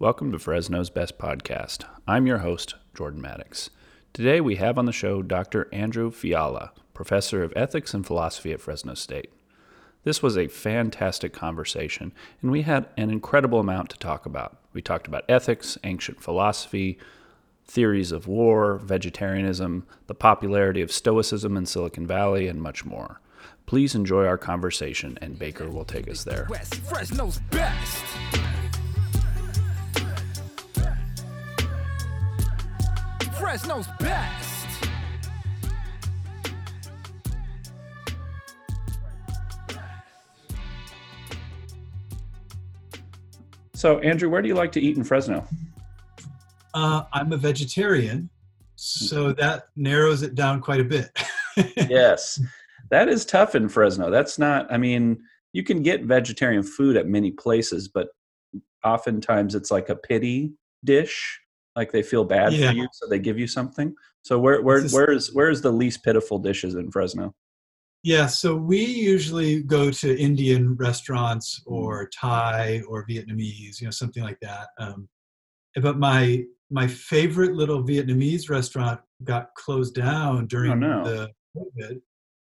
Welcome to Fresno's Best Podcast. I'm your host, Jordan Maddox. Today we have on the show Dr. Andrew Fiala, professor of ethics and philosophy at Fresno State. This was a fantastic conversation, and we had an incredible amount to talk about. We talked about ethics, ancient philosophy, theories of war, vegetarianism, the popularity of Stoicism in Silicon Valley, and much more. Please enjoy our conversation, and Baker will take us there. Fresno's Fresno's best. So, Andrew, where do you like to eat in Fresno? Uh, I'm a vegetarian, so that narrows it down quite a bit. yes, that is tough in Fresno. That's not, I mean, you can get vegetarian food at many places, but oftentimes it's like a pity dish. Like they feel bad Yeah. for you, so they give you something. So where where where is where is the least pitiful dishes in Fresno? yeah, so we usually go to Indian restaurants or Thai or Vietnamese, you know, something like that. Um, but my my favorite little Vietnamese restaurant got closed down during Oh, no. the COVID.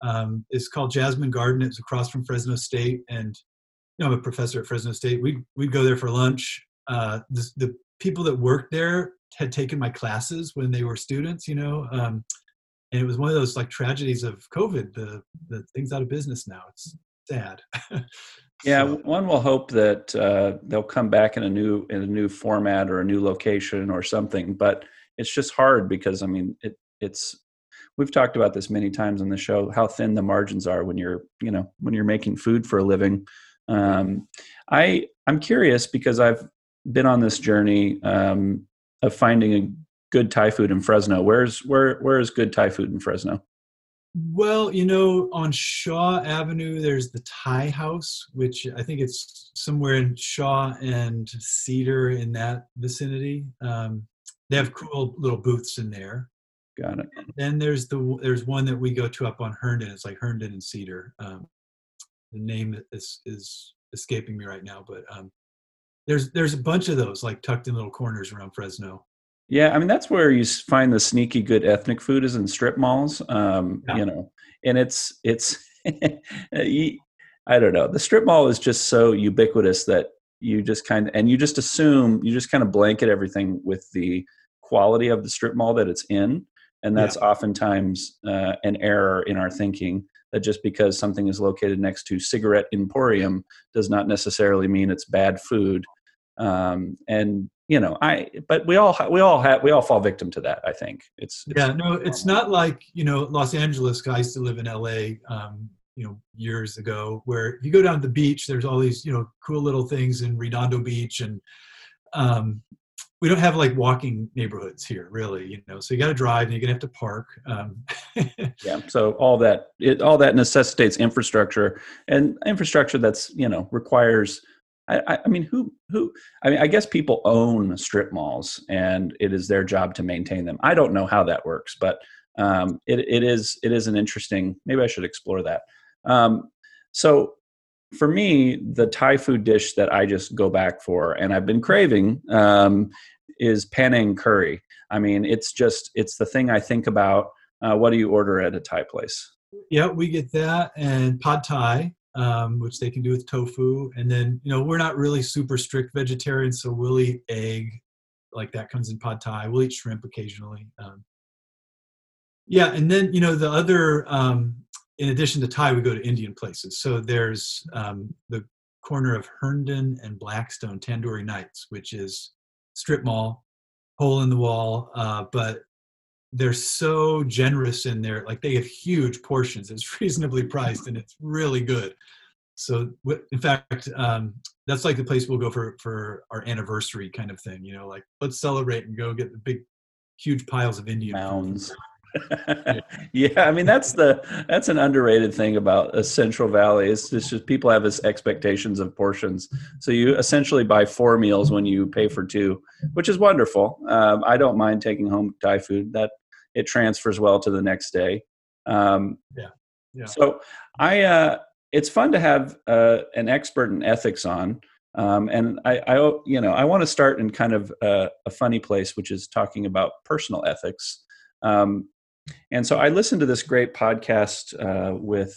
Um, it's called Jasmine Garden. It's across from Fresno State, and you know, I'm a professor at Fresno State. We we'd go there for lunch. Uh, the, the people that worked there had taken my classes when they were students, you know, um, and it was one of those like tragedies of COVID. The the thing's out of business now. It's sad. Yeah, So, one will hope that uh, they'll come back in a new in a new format or a new location or something. But it's just hard because I mean it it's we've talked about this many times on the show how thin the margins are when you're you know when you're making food for a living. Um, I I'm curious because I've been on this journey um, of finding a good Thai food in Fresno. Where's where where is good Thai food in Fresno? Well, you know, on Shaw Avenue, there's the Thai House, which I think it's somewhere in Shaw and Cedar in that vicinity. Um, they have cool little booths in there. Got it. Then there's the there's one that we go to up on Herndon. It's like Herndon and Cedar. Um, the name is is escaping me right now, but um, there's there's a bunch of those like tucked in little corners around Fresno. Yeah, I mean that's where you find the sneaky good ethnic food is in strip malls. Um, Yeah. You know, and it's it's I don't know. The strip mall is just so ubiquitous that you just kind of and you just assume you just kind of blanket everything with the quality of the strip mall that it's in, and that's oftentimes uh, an error in our thinking. That just because something is located next to Cigarette Emporium does not necessarily mean it's bad food. Um, and you know, I but we all ha- we all have we all fall victim to that. I think it's, it's Yeah, no, it's not like you know Los Angeles. I used to live in LA, um, you know, years ago. Where if you go down to the beach, there's all these you know cool little things in Redondo Beach, and um, we don't have like walking neighborhoods here, really. You know, so you got to drive, and you're gonna have to park. Um, yeah. So all that it all that necessitates infrastructure and infrastructure that's you know requires. I, I- mean, who who? I mean, I guess people own strip malls, and it is their job to maintain them. I don't know how that works, but um, it it is it is an interesting. Maybe I should explore that. Um, so for me, the Thai food dish that I just go back for, and I've been craving, um, is Panang curry. I mean, it's just it's the thing I think about. Uh, what do you order at a Thai place? yeah, we get that and pad thai, um, which they can do with tofu, and then you know we're not really super strict vegetarians, so we'll eat egg, like that comes in pad thai. We'll eat shrimp occasionally. Um, yeah, and then you know the other, um, in addition to Thai, we go to Indian places. So there's um, the corner of Herndon and Blackstone Tandoori Nights, which is strip mall, hole in the wall, uh, but they're so generous in there. Like they have huge portions. It's reasonably priced and it's really good. So in fact, um, that's like the place we'll go for for our anniversary kind of thing. You know, like let's celebrate and go get the big, huge piles of Indian food. Yeah, I mean that's the that's an underrated thing about a Central Valley. It's just, just people have this expectations of portions. So you essentially buy four meals when you pay for two, which is wonderful. Um, I don't mind taking home Thai food. That it transfers well to the next day. Um, Yeah, yeah. So I, uh, it's fun to have uh, an expert in ethics on Um, and I, I, you know, I want to start in kind of a, a, funny place, which is talking about personal ethics. Um, and so I listened to this great podcast uh, with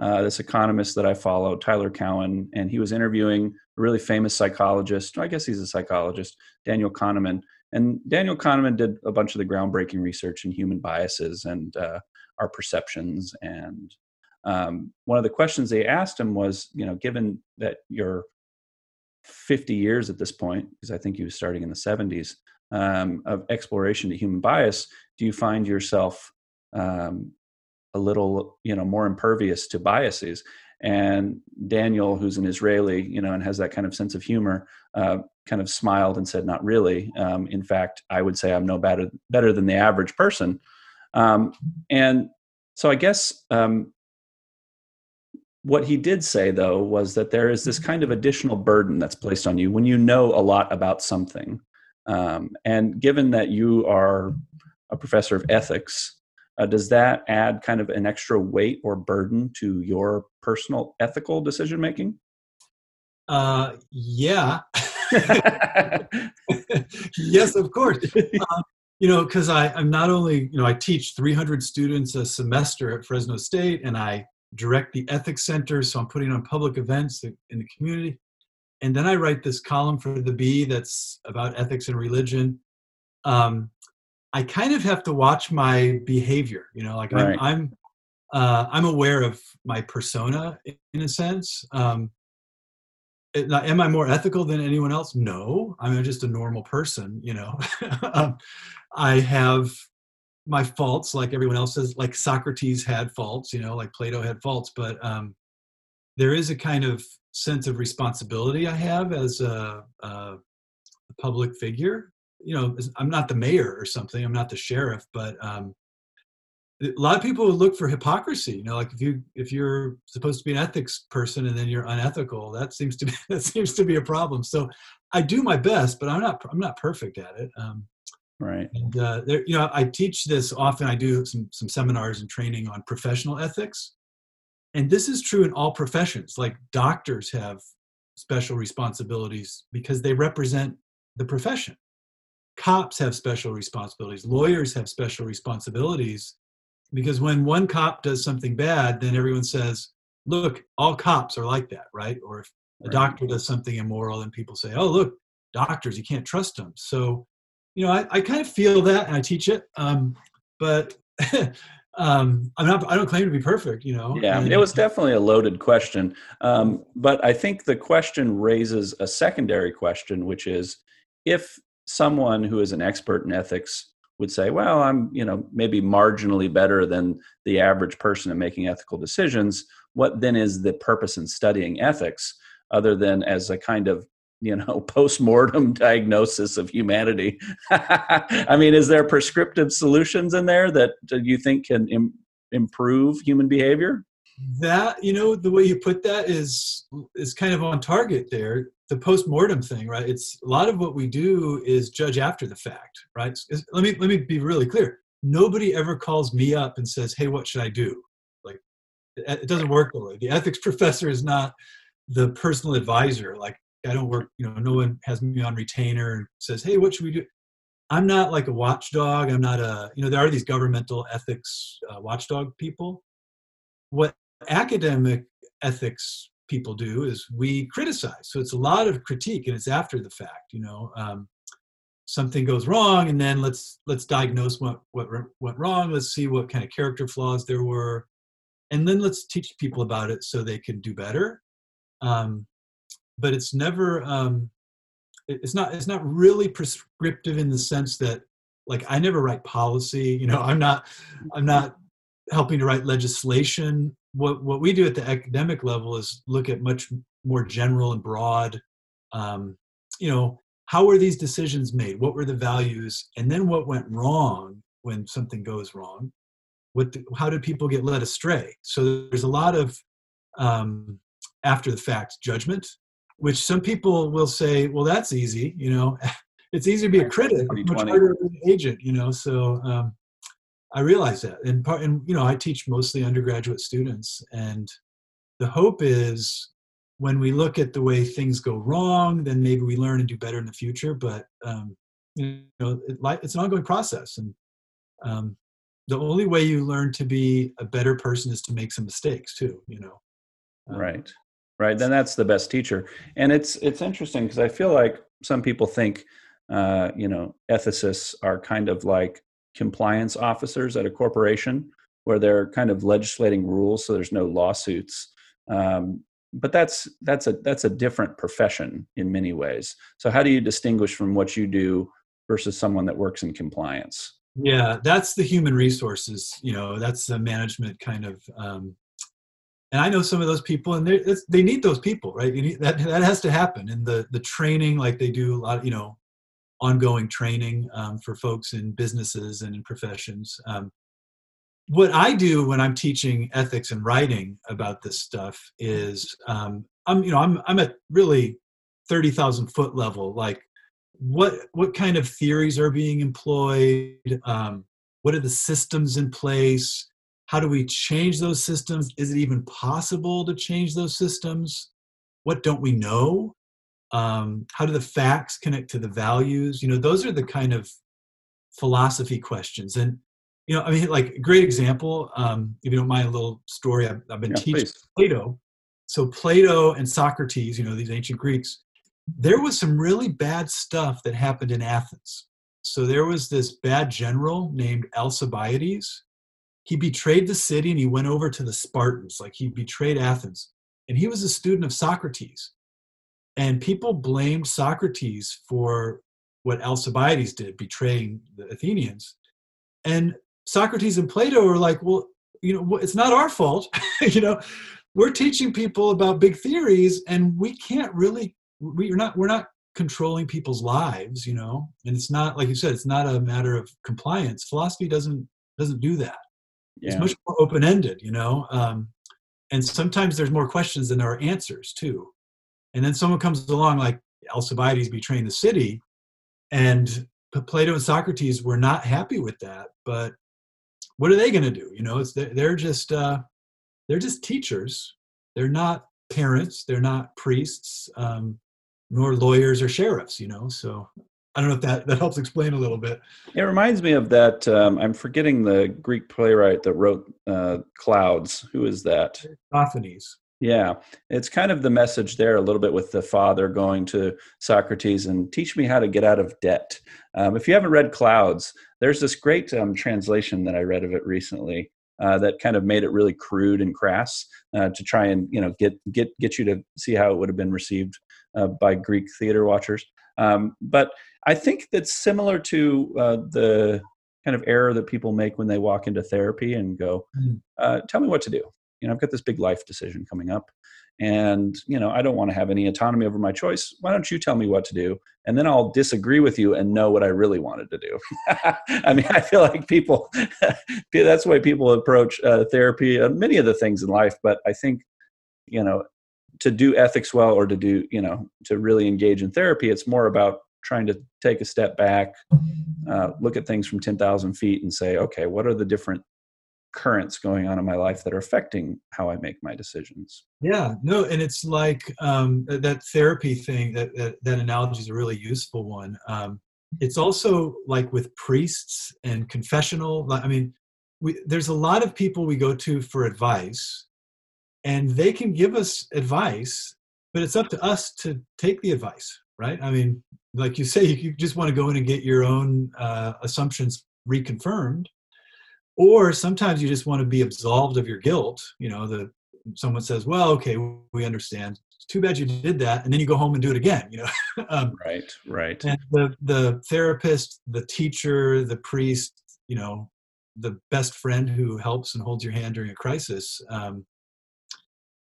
uh, this economist that I follow, Tyler Cowen, and he was interviewing a really famous psychologist. I guess he's a psychologist, Daniel Kahneman. And Daniel Kahneman did a bunch of the groundbreaking research in human biases and uh, our perceptions. And um, one of the questions they asked him was, you know, given that you're 50 years at this point, because I think he was starting in the 70s, um, of exploration to human bias, do you find yourself um, a little, you know, more impervious to biases? And Daniel, who's an Israeli, you know, and has that kind of sense of humor, uh, kind of smiled and said, "Not really. Um, in fact, I would say I'm no better better than the average person." Um, and so, I guess um, what he did say, though, was that there is this kind of additional burden that's placed on you when you know a lot about something. Um, and given that you are a professor of ethics, uh, does that add kind of an extra weight or burden to your personal ethical decision making? Uh, yeah. yes, of course. Uh, you know, because I'm not only, you know, I teach 300 students a semester at Fresno State and I direct the ethics center. So I'm putting on public events in the community. And then I write this column for the Bee that's about ethics and religion. Um, I kind of have to watch my behavior. You know, like right. I'm I'm, uh, I'm aware of my persona in a sense. Um, it, am I more ethical than anyone else? No, I'm just a normal person. You know, um, I have my faults like everyone else has. Like Socrates had faults. You know, like Plato had faults, but um, there is a kind of sense of responsibility I have as a, a public figure. You know, I'm not the mayor or something. I'm not the sheriff, but um, a lot of people look for hypocrisy. You know, like if you if you're supposed to be an ethics person and then you're unethical, that seems to be that seems to be a problem. So I do my best, but I'm not I'm not perfect at it. Um, right. And uh, there, you know, I teach this often. I do some some seminars and training on professional ethics and this is true in all professions. Like doctors have special responsibilities because they represent the profession. Cops have special responsibilities. Lawyers have special responsibilities because when one cop does something bad then everyone says look all cops are like that right? Or if a doctor does something immoral and people say oh look doctors you can't trust them so you know i, I kind of feel that and i teach it um, but um i'm not i don't claim to be perfect you know yeah and, it was definitely a loaded question. Um but i think the question raises a secondary question which is if someone who is an expert in ethics would say well i'm you know maybe marginally better than the average person in making ethical decisions what then is the purpose in studying ethics other than as a kind of you know post-mortem diagnosis of humanity. I mean is there prescriptive solutions in there that you think can Im- improve human behavior? That you know the way you put that is is kind of on target there. The post-mortem thing right it's a lot of what we do is judge after the fact right? It's, let me let me be really clear. Nobody ever calls me up and says hey what should i do? Like it doesn't work way. The ethics professor is not the personal advisor. Like I don't work, you know, no one has me on retainer and says, hey, what should we do? I'm not like a watchdog. I'm not a, you know, there are these governmental ethics uh, watchdog people. What academic ethics people do is we criticize. So it's a lot of critique and it's after the fact, you know. Um, something goes wrong and then let's let's diagnose what what went wrong let's see what kind of character flaws there were and then let's teach people about it so they can do better um, but it's never um, it's not it's not really prescriptive in the sense that like I never write policy. You know, I'm not I'm not helping to write legislation. What what we do at the academic level is look at much more general and broad. Um, you know, how were these decisions made? What were the values? And then what went wrong when something goes wrong? What the, how did people get led astray? So there's a lot of um, after the fact judgment which some people will say, well, that's easy. You know, it's easy to be a critic, much harder to be an agent. You know, so um, I realize that, and part, and you know, I teach mostly undergraduate students, and the hope is when we look at the way things go wrong, then maybe we learn and do better in the future. But um, you know, it, it's an ongoing process, and um, the only way you learn to be a better person is to make some mistakes too. You know, um, right, right. Then that's the best teacher, and it's it's interesting because I feel like some people think, uh, you know, ethicists are kind of like compliance officers at a corporation where they're kind of legislating rules so there's no lawsuits. Um, but that's that's a that's a different profession in many ways. So how do you distinguish from what you do versus someone that works in compliance? Yeah that's the human resources you know that's the management kind of um, and i know some of those people and they they need those people right need, that that has to happen and the the training like they do a lot of, you know ongoing training um, for folks in businesses and in professions um, what I do when I'm teaching ethics and writing about this stuff is um, I'm you know I'm I'm at really thirty thousand foot level. Like what what kind of theories are being employed? Um, what are the systems in place? How do we change those systems? Is it even possible to change those systems? What don't we know? Um, how do the facts connect to the values? You know, those are the kind of philosophy questions. And you know, I mean, like great example. Um, if you don't mind a little story, I've, I've been yeah, teaching please. Plato. So Plato and Socrates, you know, these ancient Greeks, there was some really bad stuff that happened in Athens. So there was this bad general named Alcibiades. He betrayed the city and he went over to the Spartans, like he betrayed Athens. And he was a student of Socrates. And people blamed Socrates for what Alcibiades did, betraying the Athenians. And Socrates and Plato are like, well, you know, it's not our fault. you know, we're teaching people about big theories, and we can't really. We're not. We're not controlling people's lives. You know, and it's not like you said. It's not a matter of compliance. Philosophy doesn't doesn't do that. Yeah. It's much more open ended. You know, um, and sometimes there's more questions than there are answers too. And then someone comes along like Alcibiades betraying the city, and Plato and Socrates were not happy with that, but what are they going to do? You know, it's they're just uh, they're just teachers. They're not parents. They're not priests, um, nor lawyers or sheriffs. You know, so I don't know if that that helps explain a little bit. It reminds me of that. Um, I'm forgetting the Greek playwright that wrote uh, Clouds. Who is that? Aristophanes. Yeah, it's kind of the message there a little bit with the father going to Socrates and teach me how to get out of debt. Um, if you haven't read Clouds, there's this great um, translation that I read of it recently uh, that kind of made it really crude and crass uh, to try and you know get get get you to see how it would have been received uh, by Greek theater watchers. Um, but I think that's similar to uh, the kind of error that people make when they walk into therapy and go, mm. "Tell me what to do." you know i've got this big life decision coming up and you know i don't want to have any autonomy over my choice why don't you tell me what to do and then i'll disagree with you and know what i really wanted to do i mean i feel like people that's the way people approach uh, therapy and many of the things in life but i think you know to do ethics well or to do you know to really engage in therapy it's more about trying to take a step back uh, look at things from 10000 feet and say okay what are the different currents going on in my life that are affecting how I make my decisions. Yeah, no, and it's like um, that therapy thing. That, that, that analogy is a really useful one. Um, it's also like with priests and confessional. I mean, we, there's a lot of people we go to for advice, and they can give us advice, but it's up to us to take the advice, right? I mean, like you say, you just want to go in and get your own uh, assumptions reconfirmed or sometimes you just want to be absolved of your guilt you know the someone says well okay we understand. It's too bad you did that and then you go home and do it again you know? Um, right right. and the the therapist the teacher the priest you know the best friend who helps and holds your hand during a crisis um,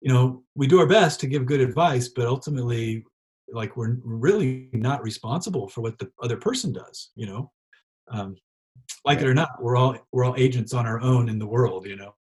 you know we do our best to give good advice but ultimately like we're really not responsible for what the other person does you know? Um, like it or not we're all we're all agents on our own in the world you know?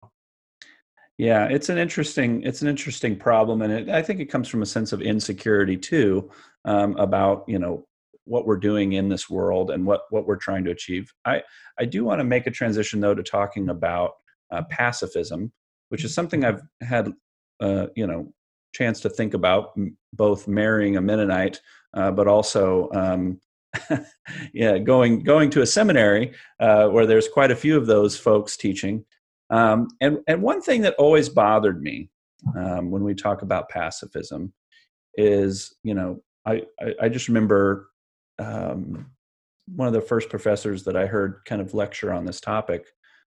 Yeah it's an interesting it's an interesting problem and it, i think it comes from a sense of insecurity too um, about you know what we're doing in this world and what what we're trying to achieve. I i do want to make a transition though to talking about uh, pacifism which is something i've had uh, you know chance to think about both marrying a Mennonite, uh, but also um, yeah, going going to a seminary uh, where there's quite a few of those folks teaching. Um, and and one thing that always bothered me um, when we talk about pacifism is, you know, I I, I just remember um, one of the first professors that I heard kind of lecture on this topic.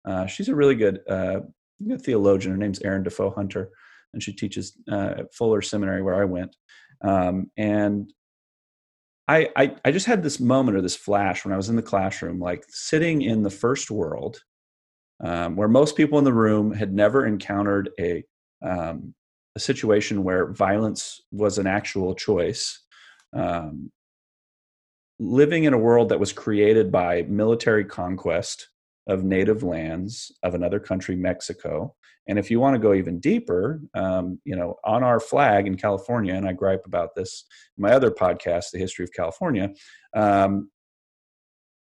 Uh, she's a really good, uh, good theologian. Her name's Erin Dufault-Hunter, and she teaches uh, at Fuller Seminary where I went. Um, and I, I, I just had this moment or this flash when I was in the classroom, like sitting in the first world, um, where most people in the room had never encountered a um, a situation where violence was an actual choice. Um, living in a world that was created by military conquest of native lands of another country, Mexico. And if you want to go even deeper, um, you know, on our flag in California, and I gripe about this in my other podcast, The History of California. Um,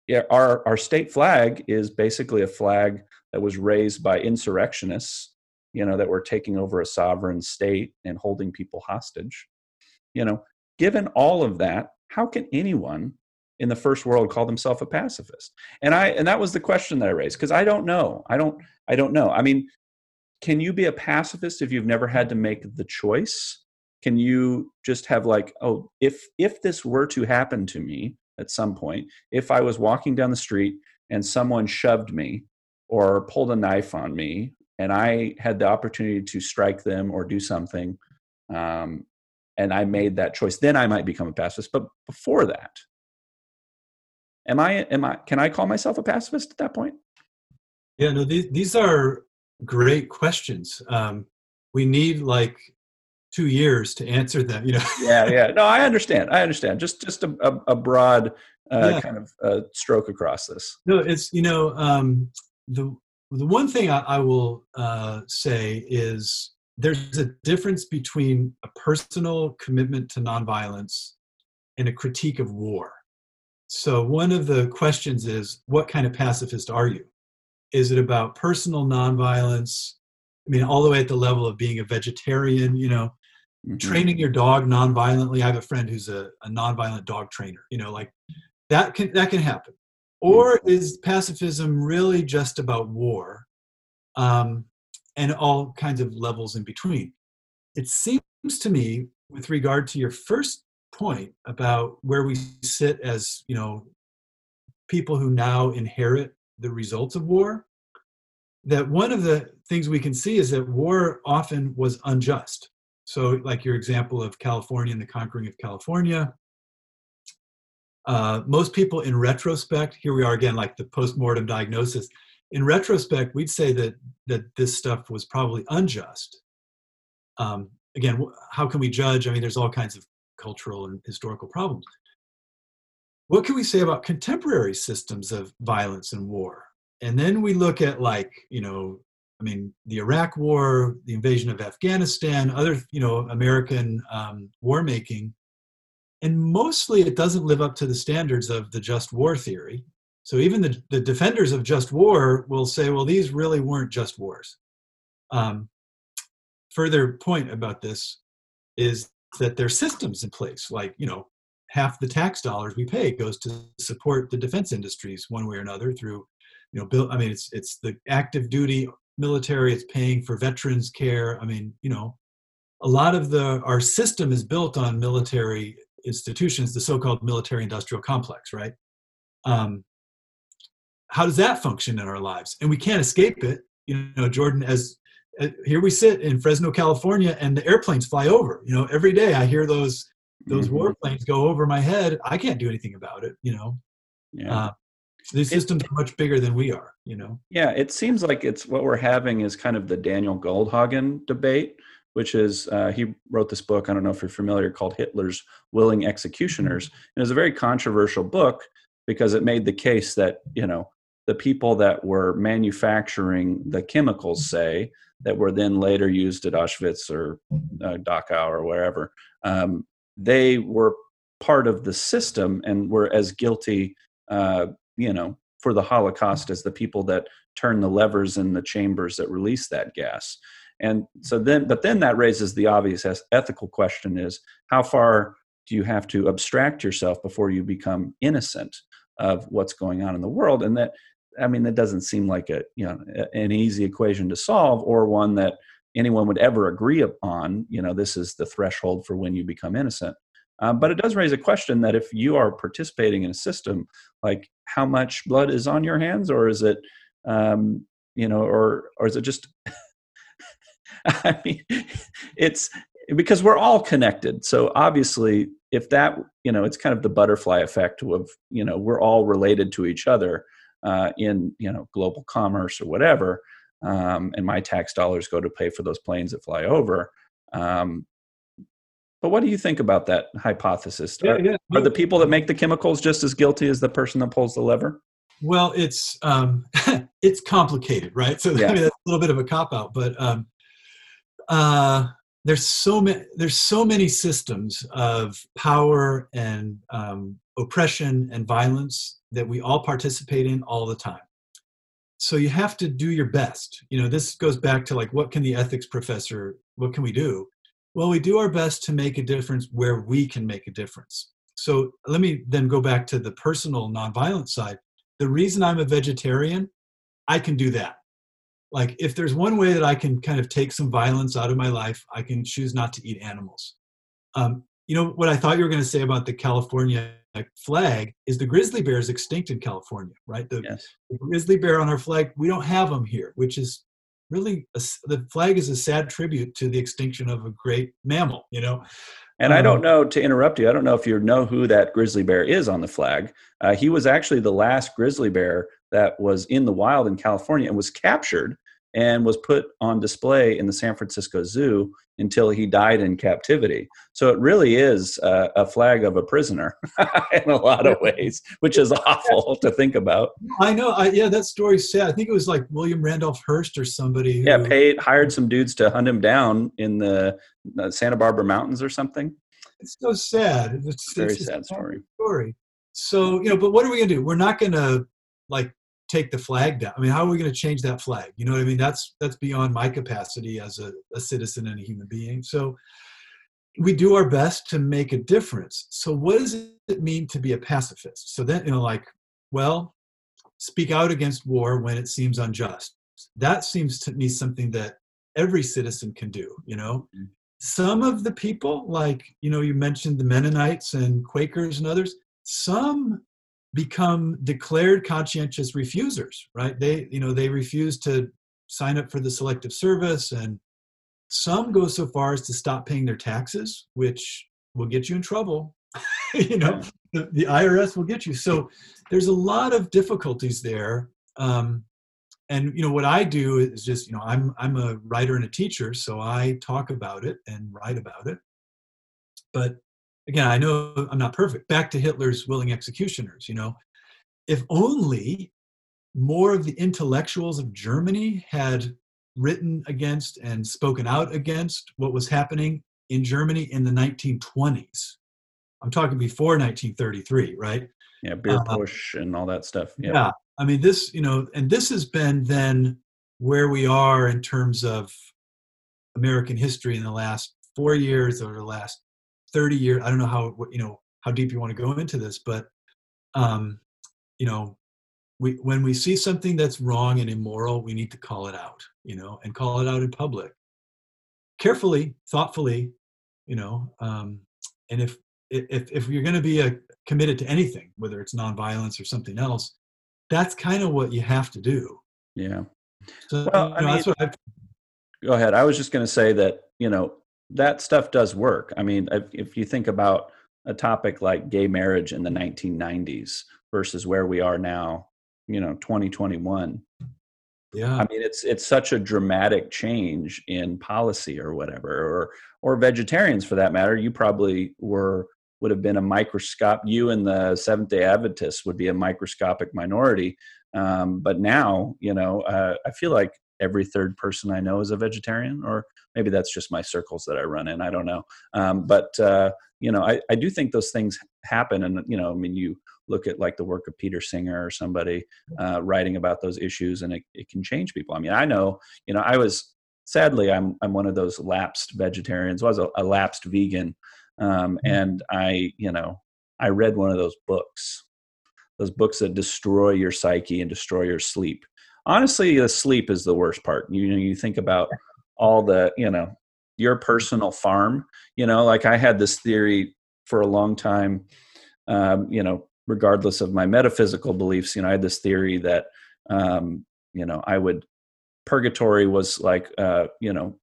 yeah, our our state flag is basically a flag that was raised by insurrectionists, you know, that were taking over a sovereign state and holding people hostage. You know, given all of that, how can anyone in the first world call themselves a pacifist? And I and that was the question that I raised because I don't know. I don't I don't know. I mean, can you be a pacifist if you've never had to make the choice? Can you just have like, oh, if if this were to happen to me at some point, if I was walking down the street and someone shoved me or pulled a knife on me and I had the opportunity to strike them or do something, um, and I made that choice, then I might become a pacifist. But before that, am I am I can I call myself a pacifist at that point? Yeah, no, these these are great questions. Um, we need like two years to answer them. You know. yeah, yeah. No, I understand. I understand. Just just a, a, a broad uh, yeah. kind of uh, stroke across this. No, it's you know um, the the one thing I, I will uh, say is there's a difference between a personal commitment to nonviolence and a critique of war. So, one of the questions is what kind of pacifist are you? Is it about personal nonviolence? I mean, all the way at the level of being a vegetarian, you know, mm-hmm. training your dog nonviolently. I have a friend who's a, a nonviolent dog trainer, you know, like that can that can happen. Or mm-hmm. is pacifism really just about war? Um, and all kinds of levels in between. It seems to me, with regard to your first point about where we sit as you know people who now inherit the results of war, that one of the things we can see is that war often was unjust. So, like your example of California and the conquering of California, uh, most people in retrospect, here we are again, like the post-mortem diagnosis, in retrospect, we'd say that that this stuff was probably unjust. Um, again, how can we judge? I mean, there's all kinds of cultural and historical problems. What can we say about contemporary systems of violence and war? And then we look at like, you know, I mean, the Iraq War, the invasion of Afghanistan, other, you know, American um, war making, and mostly it doesn't live up to the standards of the just war theory so even the, the defenders of just war will say, well, these really weren't just wars. Um, further point about this is that there are systems in place, like, you know, half the tax dollars we pay goes to support the defense industries one way or another through, you know, bill, I mean, it's, it's the active duty military, it's paying for veterans care. I mean, you know, a lot of the, our system is built on military institutions, the so-called military industrial complex, right? Um, how does that function in our lives? And we can't escape it. You know, Jordan, as here we sit in Fresno, California, and the airplanes fly over. You know, every day I hear those those mm-hmm. warplanes go over my head. I can't do anything about it. You know, yeah. Uh, these systems are much bigger than we are. You know. Yeah, it seems like it's what we're having is kind of the Daniel Goldhagen debate, which is uh, he wrote this book. I don't know if you're familiar, called Hitler's Willing Executioners. Mm-hmm. And it was a very controversial book because it made the case that you know the people that were manufacturing the chemicals, say, that were then later used at Auschwitz or uh, Dachau or wherever, um, they were part of the system and were as guilty, uh, you know, for the Holocaust as the people that turned the levers in the chambers that released that gas. and so then but then that raises the obvious ethical question is how far do you have to abstract yourself before you become innocent of what's going on in the world and that i mean that doesn't seem like a you know an easy equation to solve or one that anyone would ever agree upon. You know this is the threshold for when you become innocent. Um, but it does raise a question that if you are participating in a system like how much blood is on your hands or is it um, you know or or is it just i mean it's because we're all connected. So obviously if that you know it's kind of the butterfly effect of you know we're all related to each other uh, in you know global commerce or whatever um, and my tax dollars go to pay for those planes that fly over um, but what do you think about that hypothesis yeah, are, yeah. are, the people that make the chemicals just as guilty as the person that pulls the lever well it's um, it's complicated right so yeah. I mean, that's a little bit of a cop out but um, uh, there's so many there's so many systems of power and um, oppression and violence that we all participate in all the time. So you have to do your best. You know this goes back to like what can the ethics professor what can we do? Well we do our best to make a difference where we can make a difference. So let me then go back to the personal nonviolent side. The reason i'm a vegetarian i can do that like if there's one way that i can kind of take some violence out of my life i can choose not to eat animals um, you know what i thought you were going to say about the california flag is the grizzly bear is extinct in california right the, yes. the grizzly bear on our flag we don't have them here which is really a, the flag is a sad tribute to the extinction of a great mammal you know and I don't um, know to interrupt you. I don't know if you know who that grizzly bear is on the flag. Uh, he was actually the last grizzly bear that was in the wild in California and was captured and was put on display in the San Francisco Zoo until he died in captivity. So it really is a, a flag of a prisoner in a lot of ways, which is awful to think about. I know. I, yeah, that story's sad. I think it was like William Randolph Hearst or somebody. Who, yeah, paid hired some dudes to hunt him down in the, the Santa Barbara Mountains or something. It's so sad. It's, very it's sad story. Story. So you know, but what are we gonna do? We're not gonna like take the flag down. I mean, how are we going to change that flag? You know what I mean? That's that's beyond my capacity as a, a citizen and a human being. So we do our best to make a difference. So what does it mean to be a pacifist? So then, you know, like, well, speak out against war when it seems unjust. That seems to me something that every citizen can do, you know. Mm-hmm. Some of the people, like, you know, you mentioned the Mennonites and Quakers and others, some become declared conscientious refusers right? They you know they refuse to sign up for the selective service and some go so far as to stop paying their taxes which will get you in trouble. You know the, the, irs will get you. So there's a lot of difficulties there um, and you know what i do is just you know i'm i'm a writer and a teacher so i talk about it and write about it. But again, I know I'm not perfect. Back to Hitler's willing executioners, you know, if only more of the intellectuals of Germany had written against and spoken out against what was happening in Germany in the 1920s. I'm talking before 1933, right? Yeah, beer uh, Putsch uh, and all that stuff. Yeah. yeah. I mean, this, you know, and this has been then where we are in terms of American history in the last four years or the last 30 years i don't know how you know how deep you want to go into this but um you know we when we see something that's wrong and immoral we need to call it out you know and call it out in public. Carefully thoughtfully you know um and if if if you're going to be a, committed to anything whether it's nonviolence or something else that's kind of what you have to do. Yeah. So well, you know, I mean, go ahead. I was just going to say that you know that stuff does work. I mean, if, if you think about a topic like gay marriage in the 1990s versus where we are now, you know, 2021. Yeah. I mean, it's it's such a dramatic change in policy or whatever, or or vegetarians for that matter. You probably were would have been a microscope. You and the Seventh Day Adventists would be a microscopic minority. Um, but now, you know, uh, I feel like every third person I know is a vegetarian, or maybe that's just my circles that I run in. I don't know. Um, but uh, you know, I, I do think those things happen, and you know, I mean, you look at like the work of Peter Singer or somebody uh, writing about those issues, and it, it can change people. I mean, I know, you know, I was sadly, I'm I'm one of those lapsed vegetarians. I was a, a lapsed vegan, um, Mhm. and I, you know, I read one of those books, those books that destroy your psyche and destroy your sleep. Honestly, the sleep is the worst part. You know, you think about all the, you know, your personal farm. You know, like I had this theory for a long time. Um, you know, regardless of my metaphysical beliefs, you know, I had this theory that, um, you know, I would purgatory was like, uh, you know,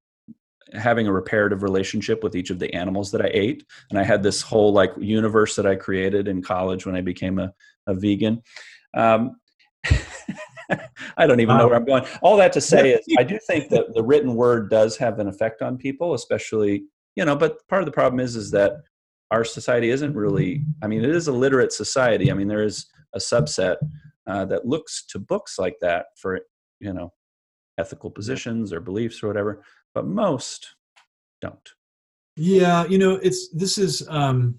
having a reparative relationship with each of the animals that I ate. And I had this whole like universe that I created in college when I became a, a vegan. Um, I don't even know where I'm going. All that to say is, I do think that the written word does have an effect on people, especially you know. But part of the problem is, is that our society isn't really. I mean, it is a literate society. I mean, there is a subset uh, that looks to books like that for you know ethical positions or beliefs or whatever, but most don't. Yeah, you know, it's this is um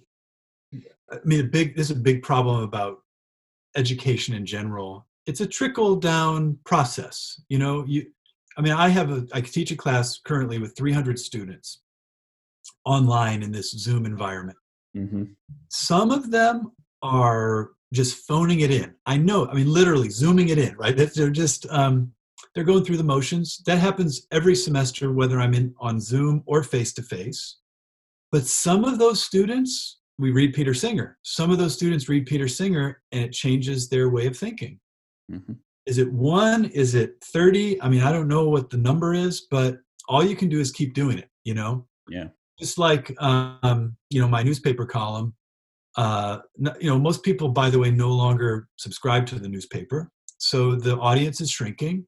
I mean a big this is a big problem about education in general. It's a trickle down process. You know, you I mean I have a I teach a class currently with 300 students online in this Zoom environment. hmm Some of them are just phoning it in. I know, I mean literally zooming it in, right? They're just um they're going through the motions. That happens every semester whether I'm in on Zoom or face to face. But some of those students, we read Peter Singer. Some of those students read Peter Singer and it changes their way of thinking. Hmm Is it one? Is it 30? I mean, I don't know what the number is, but all you can do is keep doing it, you know? Yeah. Just like, um, you know, my newspaper column, uh, you know, most people, by the way, no longer subscribe to the newspaper. So the audience is shrinking.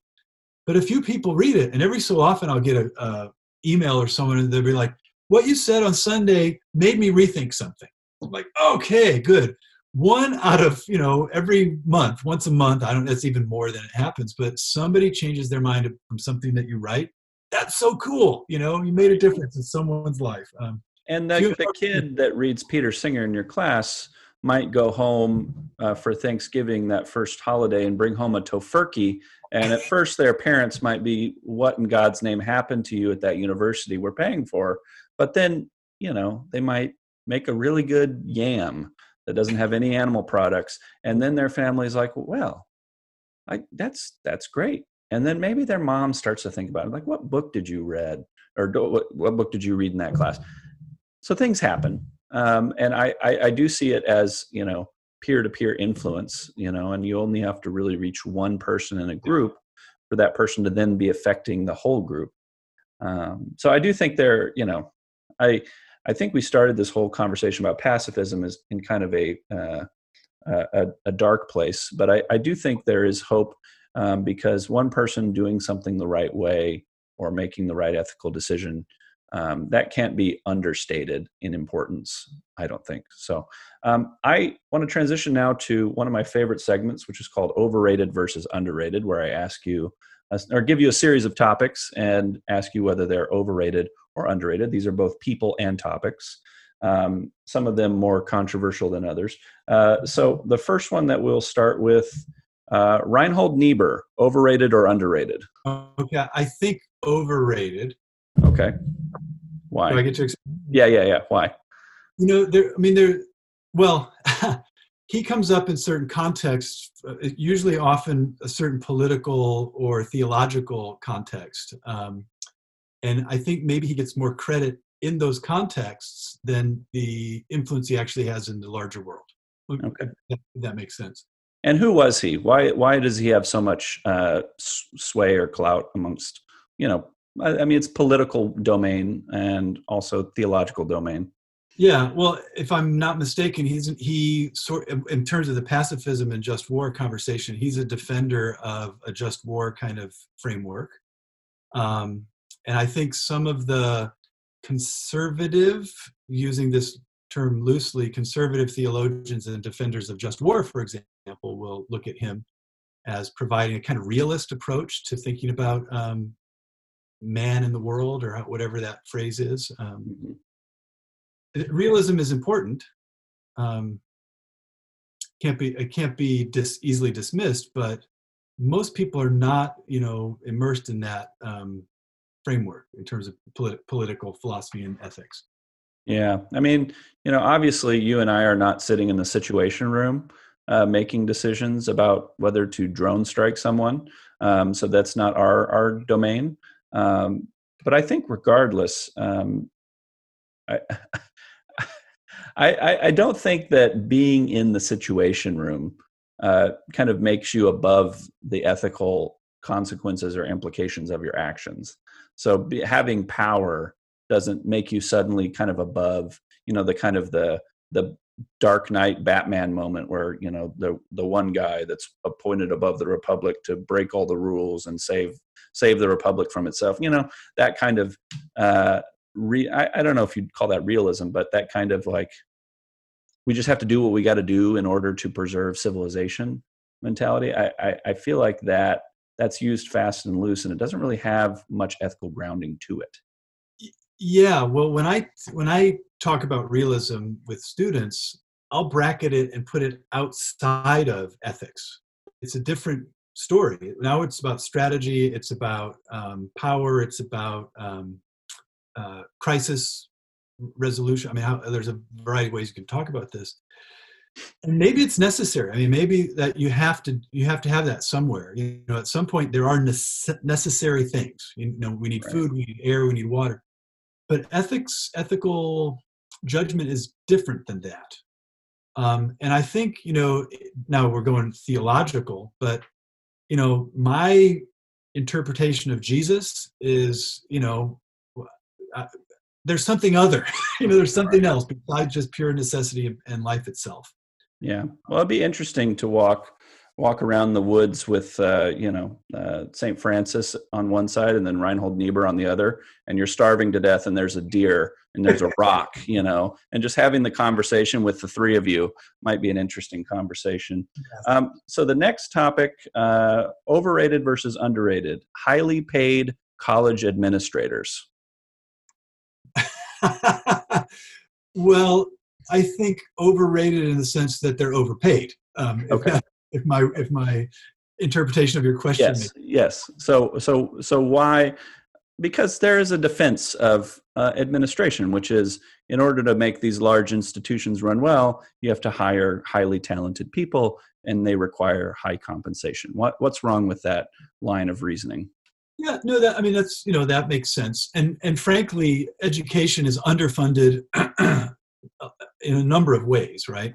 But a few people read it. And every so often I'll get a, a email or someone and they'll be like, what you said on Sunday made me rethink something. I'm like, okay, good. One out of, you know, every month, once a month, I don't, that's even more than it happens, but somebody changes their mind from something that you write. That's so cool. You know, you made a difference in someone's life. Um, And the, the kid that reads Peter Singer in your class might go home uh, for Thanksgiving that first holiday and bring home a Tofurky. And at first, their parents might be, "What in God's name happened to you at that university we're paying for?" But then, you know, they might make a really good yam that doesn't have any animal products, and then their family's like, "Well, I, that's that's great." And then maybe their mom starts to think about it, like, "What book did you read?" Or what, what book did you read in that class? so things happen um, and I, I i do see it as you know peer-to-peer influence you know and you only have to really reach one person in a group for that person to then be affecting the whole group um, so i do think there you know i i think we started this whole conversation about pacifism as in kind of a uh, a, a dark place but I, I do think there is hope um, because one person doing something the right way or making the right ethical decision um, that can't be understated in importance i don't think. So um, i want to transition now to one of my favorite segments which is called overrated versus underrated where i ask you uh, or give you a series of topics and ask you whether they're overrated or underrated these are both people and topics um, some of them more controversial than others uh, so the first one that we'll start with uh, reinhold niebuhr overrated or underrated okay, I think overrated. okay why? Do I get to explain? yeah yeah yeah why you know there i mean there well he comes up in certain contexts uh, usually often a certain political or theological context um, and i think maybe he gets more credit in those contexts than the influence he actually has in the larger world Okay. that, that makes sense And who was he? Why why does he have so much uh, sway or clout amongst you know? I, I mean, it's political domain and also theological domain. Yeah, well, if I'm not mistaken, he's he sort in terms of the pacifism and just war conversation, he's a defender of a just war kind of framework, um, and I think some of the conservative, using this term loosely, conservative theologians and defenders of just war, for example, will look at him as providing a kind of realist approach to thinking about um, man in the world or whatever that phrase is. Um, Mhm. realism is important. Um, can't be it can't be dis, easily dismissed, but most people are not, you know, immersed in that um, framework in terms of polit- political philosophy and ethics. Yeah, I mean, you know, obviously, you and I are not sitting in the situation room uh, making decisions about whether to drone strike someone. Um, so that's not our our domain. Um, but I think, regardless, um, I, I I don't think that being in the situation room uh, kind of makes you above the ethical consequences or implications of your actions. So be, having power doesn't make you suddenly kind of above, you know, the kind of the the Dark Knight Batman moment where you know the the one guy that's appointed above the Republic to break all the rules and save save the Republic from itself. You know that kind of uh, re- I, I don't know if you'd call that realism, but that kind of like we just have to do what we got to do in order to preserve civilization mentality. I, I, I feel like that that's used fast and loose, and it doesn't really have much ethical grounding to it. Yeah, well, when I when I talk about realism with students, I'll bracket it and put it outside of ethics. It's a different story. Now it's about strategy. It's about um, power. It's about um, uh, crisis resolution. I mean, how, there's a variety of ways you can talk about this and maybe it's necessary. I mean maybe that you have to you have to have that somewhere. You know at some point there are necessary things. You know we need right. food we need air we need water. But ethics ethical judgment is different than that. Um, and i think you know now we're going theological but you know my interpretation of jesus is you know uh, there's something other. You know there's something else besides just pure necessity and life itself yeah, well, it'd be interesting to walk walk around the woods with uh, you know uh, Saint Francis on one side and then Reinhold Niebuhr on the other, and you're starving to death, and there's a deer and there's a rock, you know, and just having the conversation with the three of you might be an interesting conversation. Um, so the next topic: uh, overrated versus underrated, highly paid college administrators. well, I think overrated in the sense that they're overpaid. Um, okay. If, if my if my interpretation of your question. Yes. Yes. So so so why? Because there is a defense of uh, administration, which is in order to make these large institutions run well, you have to hire highly talented people, and they require high compensation. What what's wrong with that line of reasoning? Yeah, no, that I mean that's you know that makes sense, and and frankly, education is underfunded in a number of ways, right?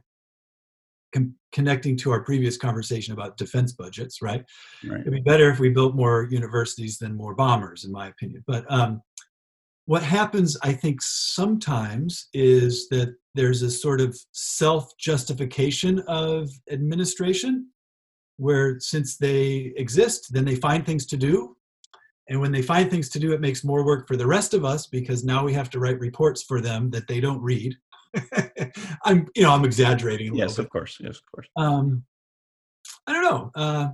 Com- connecting to our previous conversation about defense budgets, right? right? It'd be better if we built more universities than more bombers, in my opinion. But um, what happens, I think, sometimes is that there's a sort of self justification of administration where since they exist, then they find things to do. And when they find things to do, it makes more work for the rest of us because now we have to write reports for them that they don't read. I'm, you know, I'm exaggerating. A little. Yes, of course. Yes, of course. Um, I don't know. Uh,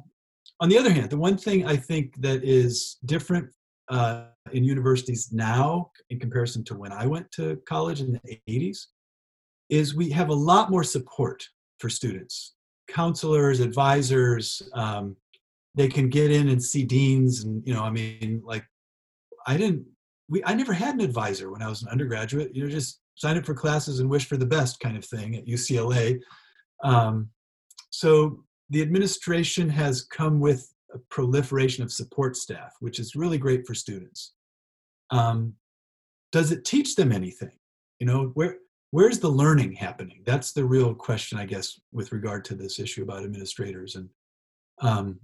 on the other hand, the one thing I think that is different uh, in universities now, in comparison to when I went to college in the 80s, is we have a lot more support for students, counselors, advisors. Um, they can get in and see deans, and you know, I mean, like, I didn't. We, I never had an advisor when I was an undergraduate. You know, just sign up for classes and wish for the best kind of thing at UCLA. Um, so the administration has come with a proliferation of support staff, which is really great for students. Um, does it teach them anything? You know, where where's the learning happening? That's the real question, I guess, with regard to this issue about administrators. And um,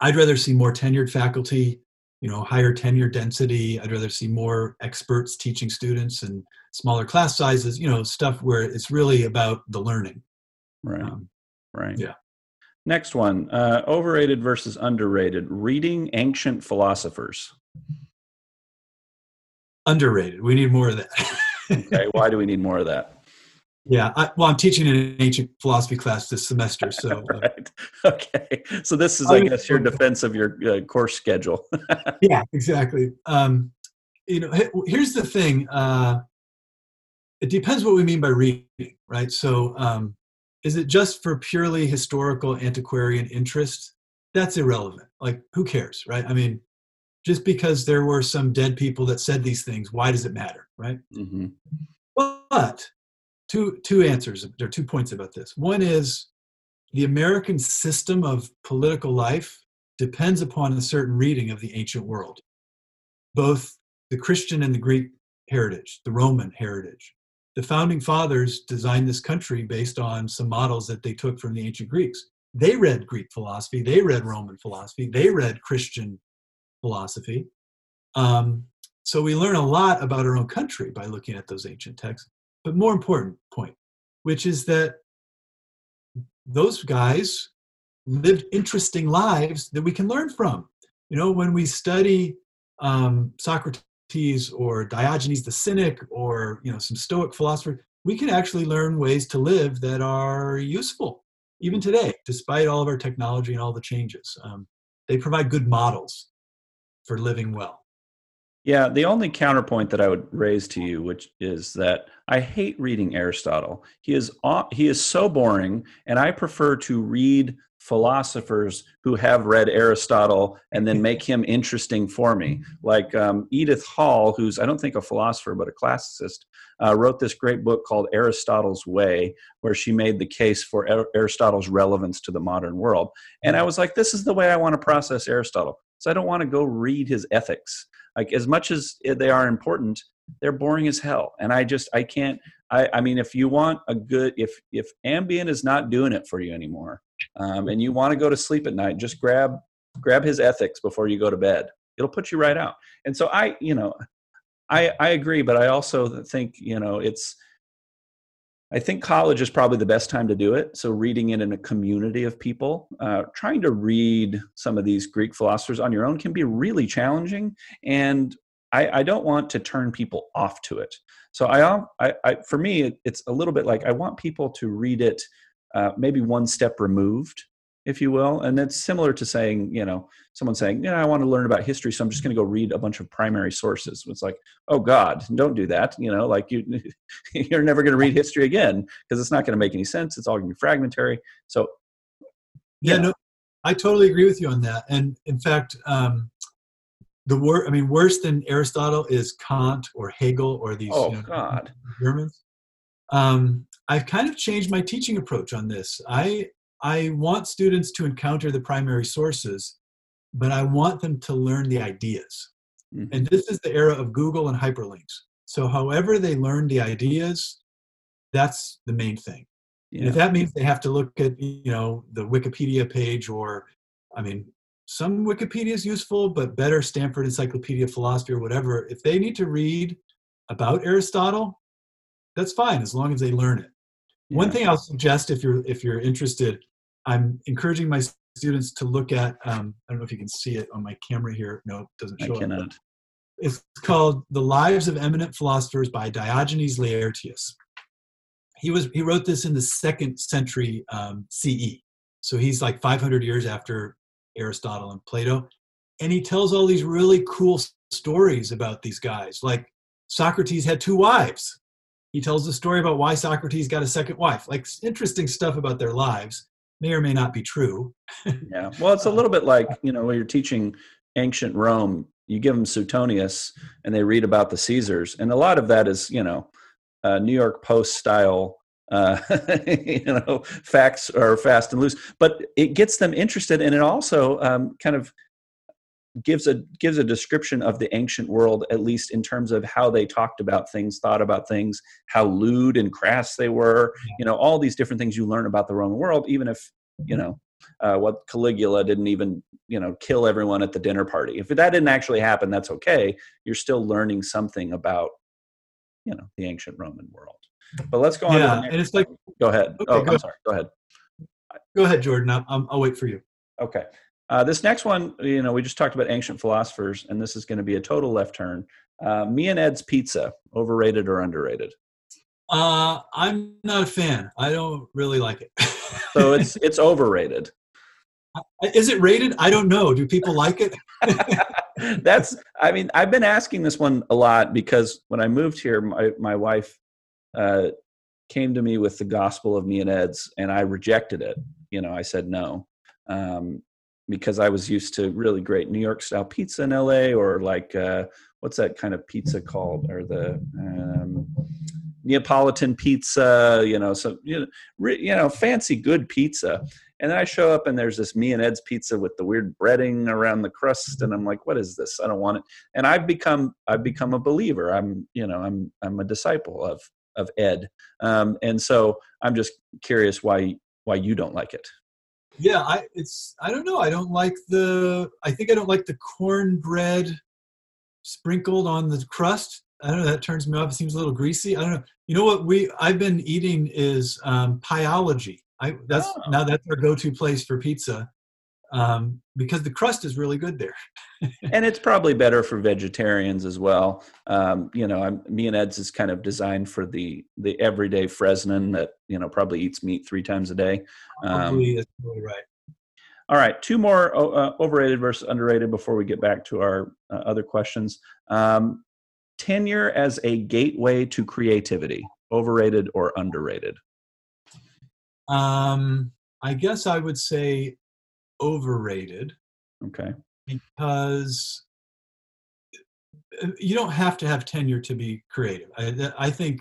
I'd rather see more tenured faculty, you know, higher tenure density. I'd rather see more experts teaching students and smaller class sizes, you know, stuff where it's really about the learning. Right. Um, right. Yeah. Next one uh, overrated versus underrated reading ancient philosophers. Underrated. We need more of that. okay. Why do we need more of that? Yeah, I, well, I'm teaching an ancient philosophy class this semester, so. Uh, right. Okay, so this is, I, I guess, your defense of your uh, course schedule. yeah, exactly. Um, you know, here's the thing. Uh, it depends what we mean by reading, right? So, um, is it just for purely historical antiquarian interest? That's irrelevant. Like, who cares, right? I mean, just because there were some dead people that said these things, why does it matter, right? hmm But two two answers. There are two points about this. One is the American system of political life depends upon a certain reading of the ancient world, both the Christian and the Greek heritage, the Roman heritage. The founding fathers designed this country based on some models that they took from the ancient Greeks. They read Greek philosophy, they read Roman philosophy, they read Christian philosophy. Um, so we learn a lot about our own country by looking at those ancient texts. But more important point, which is that those guys lived interesting lives that we can learn from. You know, when we study um, Socrates or Diogenes the Cynic or you know some Stoic philosopher, we can actually learn ways to live that are useful even today, despite all of our technology and all the changes. Um, they provide good models for living well. Yeah, the only counterpoint that I would raise to you, which is that I hate reading Aristotle. He is he is so boring, and I prefer to read philosophers who have read Aristotle and then make him interesting for me. Like um, Edith Hall, who's I don't think a philosopher but a classicist, uh, wrote this great book called Aristotle's Way, where she made the case for Aristotle's relevance to the modern world. And I was like, this is the way I want to process Aristotle. So I don't want to go read his ethics. Like as much as they are important they're boring as hell and i just i can't i i mean if you want a good if if ambien is not doing it for you anymore um, and you want to go to sleep at night just grab grab his ethics before you go to bed. It'll put you right out. And so i you know i i agree but i also think you know it's I think college is probably the best time to do it. So, reading it in a community of people, uh, trying to read some of these Greek philosophers on your own can be really challenging. And I, I don't want to turn people off to it. So, I, I, I for me, it's a little bit like I want people to read it uh, maybe one step removed if you will. And that's similar to saying, you know, someone saying, yeah, I want to learn about history, so I'm just going to go read a bunch of primary sources. It's like, oh God, don't do that. You know, like you, you're never going to read history again because it's not going to make any sense. It's all going to be fragmentary. So, yeah, know. no, I totally agree with you on that. And in fact, um, the word, I mean, worse than Aristotle is Kant or Hegel or these oh, you know, God. Germans. Um, I've kind of changed my teaching approach on this. I I want students to encounter the primary sources, but I want them to learn the ideas. Mm-hmm. And this is the era of Google and hyperlinks. So, however they learn the ideas, that's the main thing. Yeah. And if that means they have to look at, you know, the Wikipedia page or, I mean, some Wikipedia is useful, but better Stanford Encyclopedia of Philosophy or whatever. If they need to read about Aristotle, that's fine as long as they learn it. Yeah. One thing I'll suggest if you're if you're interested I'm encouraging my students to look at, um, I don't know if you can see it on my camera here. No, it doesn't show I cannot. It. It's called The Lives of Eminent Philosophers by Diogenes Laertius. He, was, he wrote this in the second century um, CE. So he's like 500 years after Aristotle and Plato. And he tells all these really cool stories about these guys. Like Socrates had two wives. He tells the story about why Socrates got a second wife. Like interesting stuff about their lives may or may not be true. yeah. Well, it's a little bit like, you know, when you're teaching ancient Rome, you give them Suetonius and they read about the Caesars. And a lot of that is, you know, uh, New York Post style, uh, you know, facts are fast and loose, but it gets them interested. And it also um, kind of gives a gives a description of the ancient world at least in terms of how they talked about things thought about things how lewd and crass they were you know all these different things you learn about the roman world even if you know uh, what caligula didn't even you know kill everyone at the dinner party. If that didn't actually happen that's okay. You're still learning something about you know the ancient roman world. But let's go on yeah and it's like go ahead. Okay, oh go i'm sorry. Go ahead. Go ahead jordan. I'll, I'll wait for you. Okay uh, this next one, you know, we just talked about ancient philosophers, and this is going to be a total left turn. Uh, me and Ed's Pizza, overrated or underrated? Uh, I'm not a fan. I don't really like it. so it's it's overrated. Uh, is it rated? I don't know. Do people like it? That's. I mean, I've been asking this one a lot because when I moved here, my my wife uh, came to me with the gospel of me and Ed's, and I rejected it. You know, I said no. Um, because I was used to really great New York style pizza in LA, or like uh, what's that kind of pizza called, or the um, Neapolitan pizza, you know, so you know, re, you know, fancy good pizza. And then I show up and there's this me and Ed's pizza with the weird breading around the crust, and I'm like, what is this? I don't want it. And I've become I've become a believer. I'm you know I'm I'm a disciple of of Ed, um, and so I'm just curious why why you don't like it. Yeah, I it's I don't know. I don't like the. I think I don't like the cornbread sprinkled on the crust. I don't know. That turns me off. It seems a little greasy. I don't know. You know what we I've been eating is um, Pieology. I that's Oh. now that's our go-to place for pizza um, because the crust is really good there. and it's probably better for vegetarians as well. Um, you know, I'm, me and Ed's is kind of designed for the the everyday Fresnan that you know probably eats meat three times a day. Um, Probably that's really right. all right, two more uh, overrated versus underrated before we get back to our uh, other questions. Um, tenure as a gateway to creativity, overrated or underrated? Um, I guess I would say overrated. Okay, because uh, you don't have to have tenure to be creative. I, I think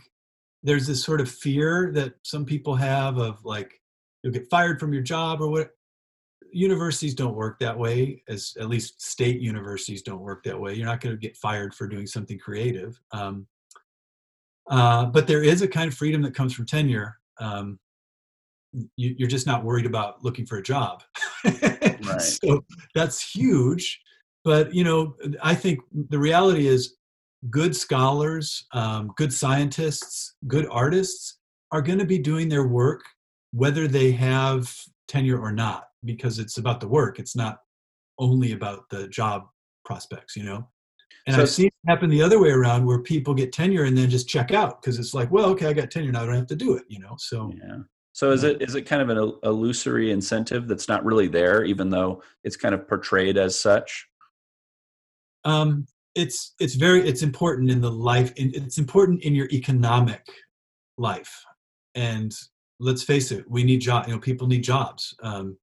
there's this sort of fear that some people have of like you'll get fired from your job or what. Universities don't work that way, as at least state universities don't work that way. You're not going to get fired for doing something creative. Um, uh, but there is a kind of freedom that comes from tenure. Um, you're just not worried about looking for a job. Right. So that's huge. But you know, I think the reality is, good scholars, um, good scientists, good artists are going to be doing their work whether they have tenure or not, because it's about the work. It's not only about the job prospects, you know. And So- I've seen it happen the other way around, where people get tenure and then just check out because it's like, well, okay, I got tenure now, I don't have to do it, you know. So yeah. So is it is it kind of an illusory incentive that's not really there, even though it's kind of portrayed as such? um, it's it's very it's important in the life in, it's important in your economic life. And let's face it we need job you know people need jobs. Um,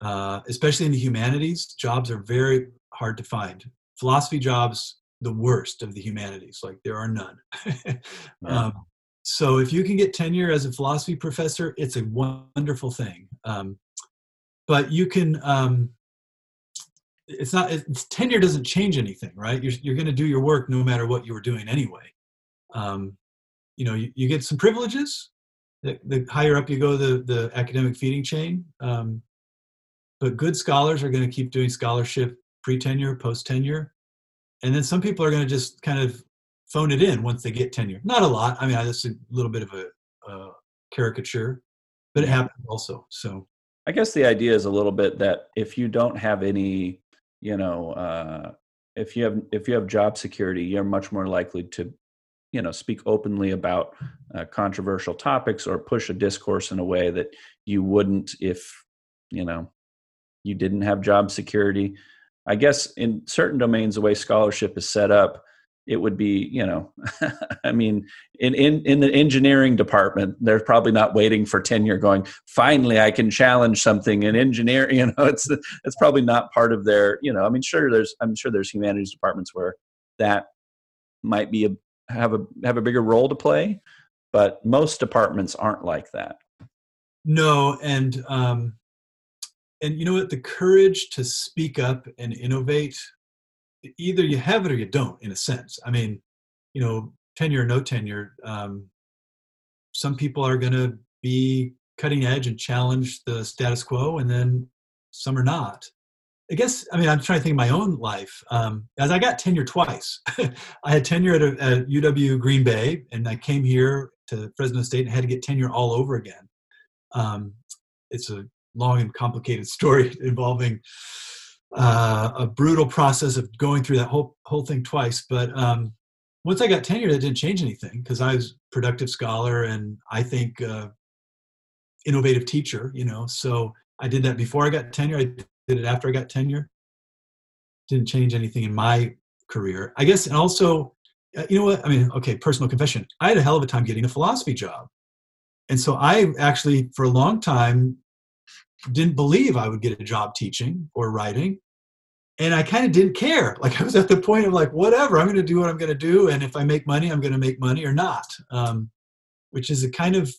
uh, especially in the humanities jobs are very hard to find. Philosophy jobs the worst of the humanities like there are none. Um, so if you can get tenure as a philosophy professor it's a wonderful thing. Um, but you can um, it's not it's, tenure doesn't change anything right? You're, you're going to do your work no matter what you were doing anyway. Um, you know you, you get some privileges the, the higher up you go the, the academic feeding chain um, but good scholars are going to keep doing scholarship pre-tenure post-tenure. And then some people are going to just kind of phone it in once they get tenure. Not a lot. I mean that's a little bit of a, caricature but it happens also so. I guess the idea is a little bit that if you don't have any, you know, uh, if you have if you have job security, you're much more likely to, you know, speak openly about uh, controversial topics or push a discourse in a way that you wouldn't if, you know, you didn't have job security. I guess in certain domains, the way scholarship is set up, it would be, you know, I mean, in, in in the engineering department, they're probably not waiting for tenure, going, finally, I can challenge something in engineering. You know, it's it's probably not part of their, you know, I mean, sure, there's I'm sure there's humanities departments where that might be a have a have a bigger role to play, but most departments aren't like that. No, and um, and you know what? The courage to speak up and innovate. Either you have it or you don't, in a sense. I mean, you know, tenure or no tenure. Um, some people are going to be cutting edge and challenge the status quo, and then some are not. I guess. I mean, I'm trying to think of my own life. Um, as I got tenure twice. I had tenure at, a, at UW Green Bay, and I came here to Fresno State and had to get tenure all over again. Um, it's a long and complicated story involving uh, a brutal process of going through that whole whole thing twice. But um, once I got tenure, that didn't change anything because I was productive scholar and I think uh, innovative teacher. You know, so I did that before I got tenure. I did it after I got tenure. Didn't change anything in my career, I guess. And also, uh, you know what? I mean, okay, personal confession. I had a hell of a time getting a philosophy job and so i actually for a long time didn't believe I would get a job teaching or writing. And I kind of didn't care. Like I was at the point of like, whatever, I'm going to do what I'm going to do. And if I make money, I'm going to make money or not. Um, which is a kind of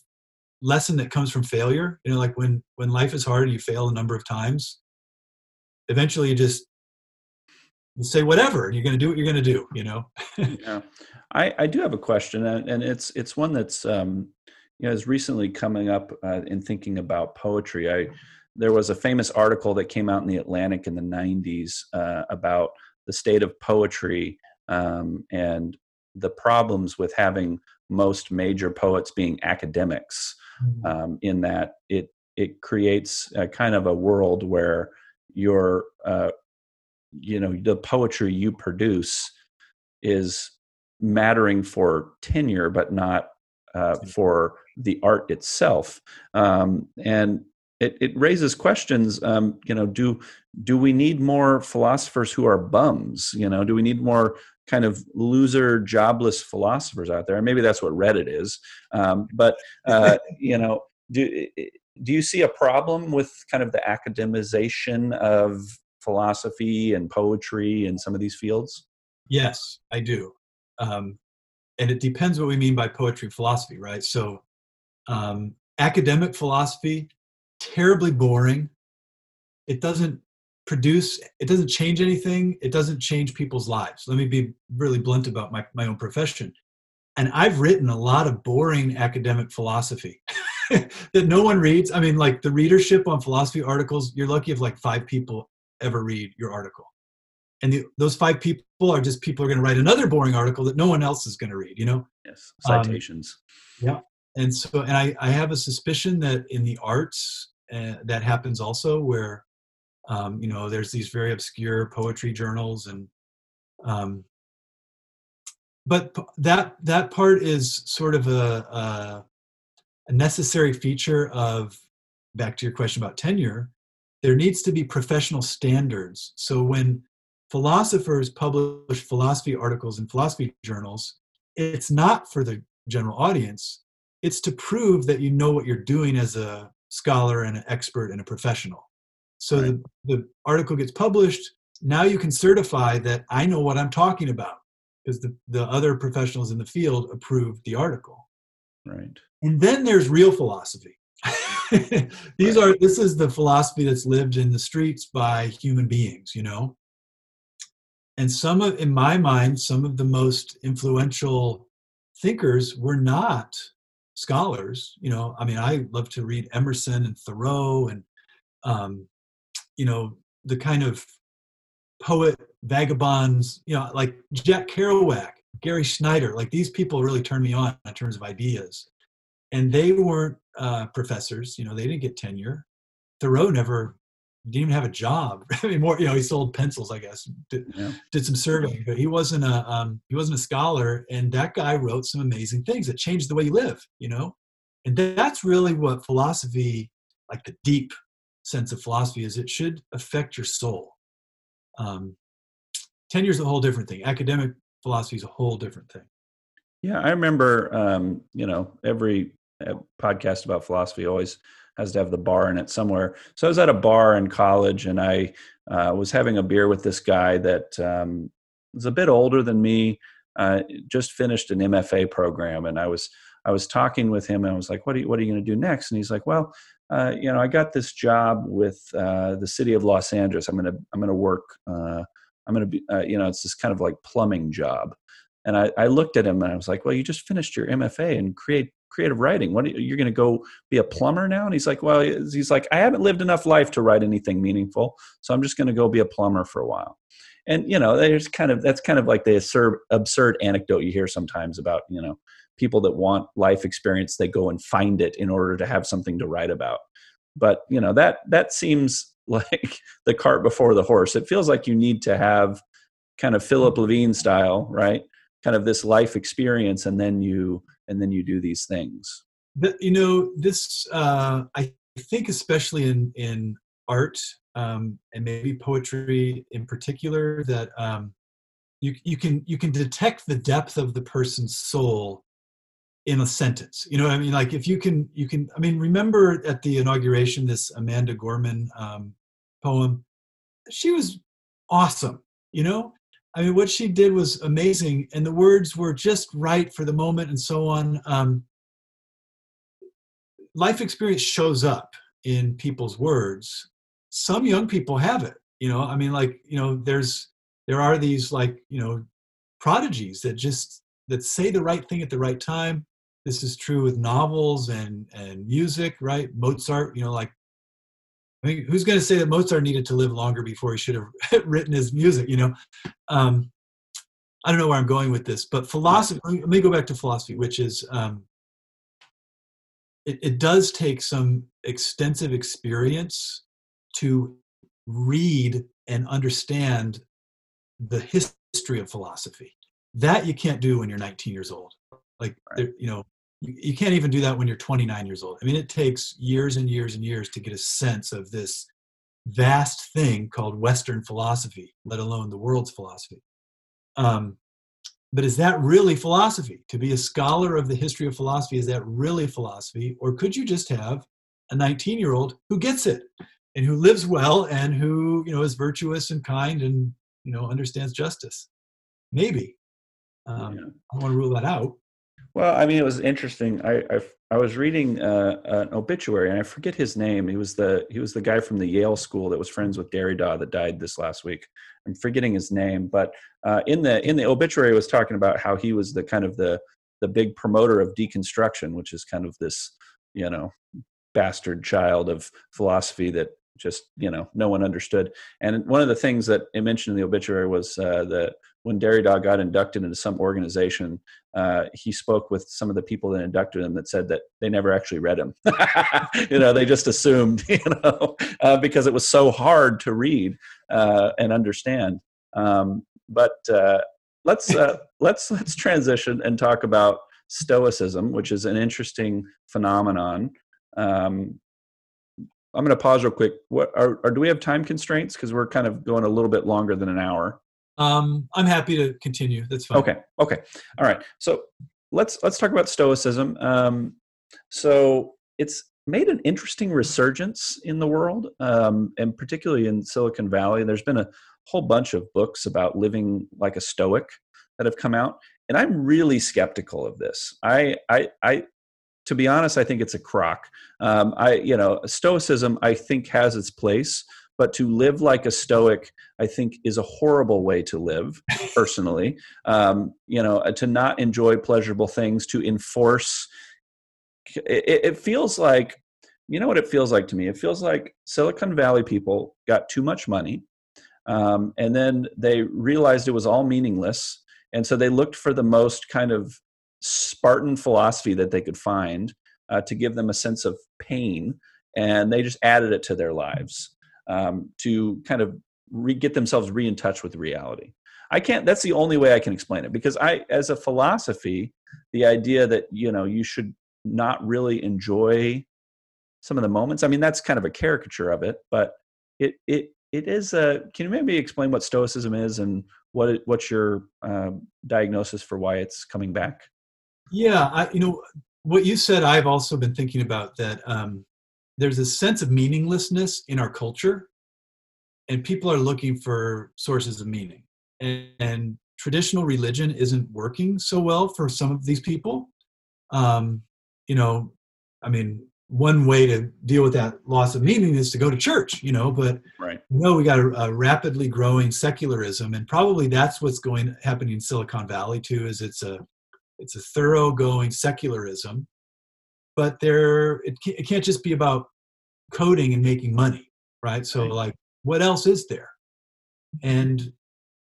lesson that comes from failure. You know, like when, when life is hard and you fail a number of times, eventually you just say whatever you're going to do what you're going to do you know yeah I, I do have a question and, and it's it's one that's um you know is recently coming up uh, in thinking about poetry i there was a famous article that came out in the atlantic in the 90s uh, about the state of poetry um, and the problems with having most major poets being academics mm-hmm. um, in that it it creates a kind of a world where your uh, you know the poetry you produce is mattering for tenure but not uh, for the art itself. Um, and it, it raises questions um, you know do do we need more philosophers who are bums? You know do we need more kind of loser jobless philosophers out there? And maybe that's what reddit is. Um, but uh, you know do do you see a problem with kind of the academization of philosophy and poetry and some of these fields? Yes, I do. Um, and it depends what we mean by poetry philosophy, right? So, um, academic philosophy, terribly boring. It doesn't produce, it doesn't change anything. It doesn't change people's lives. Let me be really blunt about my, my own profession. And I've written a lot of boring academic philosophy. that no one reads. I mean, like the readership on philosophy articles, you're lucky if like five people ever read your article. And the, those five people are just people are going to write another boring article that no one else is going to read, you know? Yes, citations. Um, yeah. And so, and I, I have a suspicion that in the arts, uh, that happens also where, um, you know, there's these very obscure poetry journals and, um, but that that part is sort of a, a a necessary feature of back to your question about tenure there needs to be professional standards so when philosophers publish philosophy articles in philosophy journals. It's not for the general audience. It's to prove that you know what you're doing as a scholar and an expert and a professional. So right. the, the article gets published. Now you can certify that i know what i'm talking about because the, the other professionals in the field approved the article. Right. And then there's real philosophy. These are this is the philosophy that's lived in the streets by human beings, you know. And some of in my mind, some of the most influential thinkers were not scholars. You know, I mean, I love to read Emerson and Thoreau and um, you know, the kind of poet vagabonds, you know, like Jack Kerouac, Gary Snyder, like these people really turn me on in terms of ideas and they weren't uh, professors. You know, they didn't get tenure. Thoreau never didn't even have a job. I mean, more you know, he sold pencils, I guess. Did, yeah. did some surveying, but he wasn't a um, he wasn't a scholar. And that guy wrote some amazing things that changed the way you live. You know, and that's really what philosophy, like the deep sense of philosophy, is. It should affect your soul. Um, tenure is a whole different thing. Academic philosophy is a whole different thing. Yeah, I remember, um, you know, every podcast about philosophy always has to have the bar in it somewhere. So I was at a bar in college and I uh, was having a beer with this guy that um, was a bit older than me, uh, just finished an MFA program, and I was I was talking with him and I was like, "What are you What are you going to do next?" And he's like, "Well, uh, you know, I got this job with uh, the city of Los Angeles. I'm gonna I'm gonna work. Uh, I'm gonna be uh, you know, it's this kind of like plumbing job." And I, I looked at him and I was like, "Well, you just finished your MFA in create creative writing. What you, you're going to go be a plumber now?" And he's like, "Well, he's like, I haven't lived enough life to write anything meaningful, so I'm just going to go be a plumber for a while." And you know, there's kind of that's kind of like the absurd, absurd anecdote you hear sometimes about you know people that want life experience. They go and find it in order to have something to write about. But you know that that seems like the cart before the horse. It feels like you need to have kind of Philip Levine style, right? Kind of this life experience and then you and then you do these things you know this uh, i think especially in in art um, and maybe poetry in particular that um, you you can you can detect the depth of the person's soul in a sentence. You know, I mean, like if you can, you can. I mean, remember at the inauguration, this Amanda Gorman um, poem. She was awesome. You know, I mean, what she did was amazing, and the words were just right for the moment, and so on. Um, life experience shows up in people's words. Some young people have it. You know, I mean, like you know, there's there are these like you know prodigies that just that say the right thing at the right time this is true with novels and and music right mozart you know like I mean, who's going to say that Mozart needed to live longer before he should have written his music? You know, um, I don't know where I'm going with this, but philosophy. Let me go back to philosophy, which is um, it, it does take some extensive experience to read and understand the history of philosophy. That you can't do when you're 19 years old. Like, Right. you know, you, you can't even do that when you're 29 years old. I mean, it takes years and years and years to get a sense of this vast thing called Western philosophy, let alone the world's philosophy. Um, but is that really philosophy? To be a scholar of the history of philosophy, is that really philosophy? Or could you just have a 19 year old who gets it and who lives well and who, you know, is virtuous and kind and, you know, understands justice? Maybe. Um, Yeah. I don't want to rule that out. Well, I mean, it was interesting. I I, I was reading uh, an obituary, and I forget his name. He was the he was the guy from the Yale School that was friends with Derrida that died this last week. I'm forgetting his name, but uh, in the in the obituary, it was talking about how he was the kind of the the big promoter of deconstruction, which is kind of this you know bastard child of philosophy that just you know no one understood. And one of the things that it mentioned in the obituary was uh, that when Derrida got inducted into some organization, uh, he spoke with some of the people that inducted him that said that they never actually read him. you know, they just assumed, you know, uh, because it was so hard to read uh, and understand. Um, but uh, let's uh, let's let's transition and talk about Stoicism, which is an interesting phenomenon. Um, I'm going to pause real quick. What are, are do we have time constraints? Because we're kind of going a little bit longer than an hour. Um, I'm happy to continue. That's fine. Okay. Okay. All right. So let's let's talk about Stoicism. Um, so it's made an interesting resurgence in the world, um, and particularly in Silicon Valley. There's been a whole bunch of books about living like a Stoic that have come out, and I'm really skeptical of this. I I I. To be honest, I think it's a crock. Um, I, you know, Stoicism I think has its place, but to live like a stoic i think is a horrible way to live personally. Um, you know to not enjoy pleasurable things to enforce it, it feels like you know what it feels like to me? It feels like silicon valley people got too much money um, and then they realized it was all meaningless and so they looked for the most kind of spartan philosophy that they could find uh, to give them a sense of pain and they just added it to their lives um, to kind of re- get themselves re in touch with reality. I can't. That's the only way I can explain it because I, as a philosophy, the idea that you know you should not really enjoy some of the moments. I mean, that's kind of a caricature of it, but it it it is a. Can you maybe explain what Stoicism is and what it, what's your um, diagnosis for why it's coming back? Yeah, I, you know what you said. I've also been thinking about that. Um, there's a sense of meaninglessness in our culture, and people are looking for sources of meaning. And, and traditional religion isn't working so well for some of these people. Um, you know, I mean, one way to deal with that loss of meaning is to go to church. You know, but Right. no, we got a, a rapidly growing secularism, and probably that's what's going happening in Silicon Valley too. Is it's a it's a thoroughgoing secularism, but there it, it can't just be about coding and making money, right? So Right. like, what else is there? And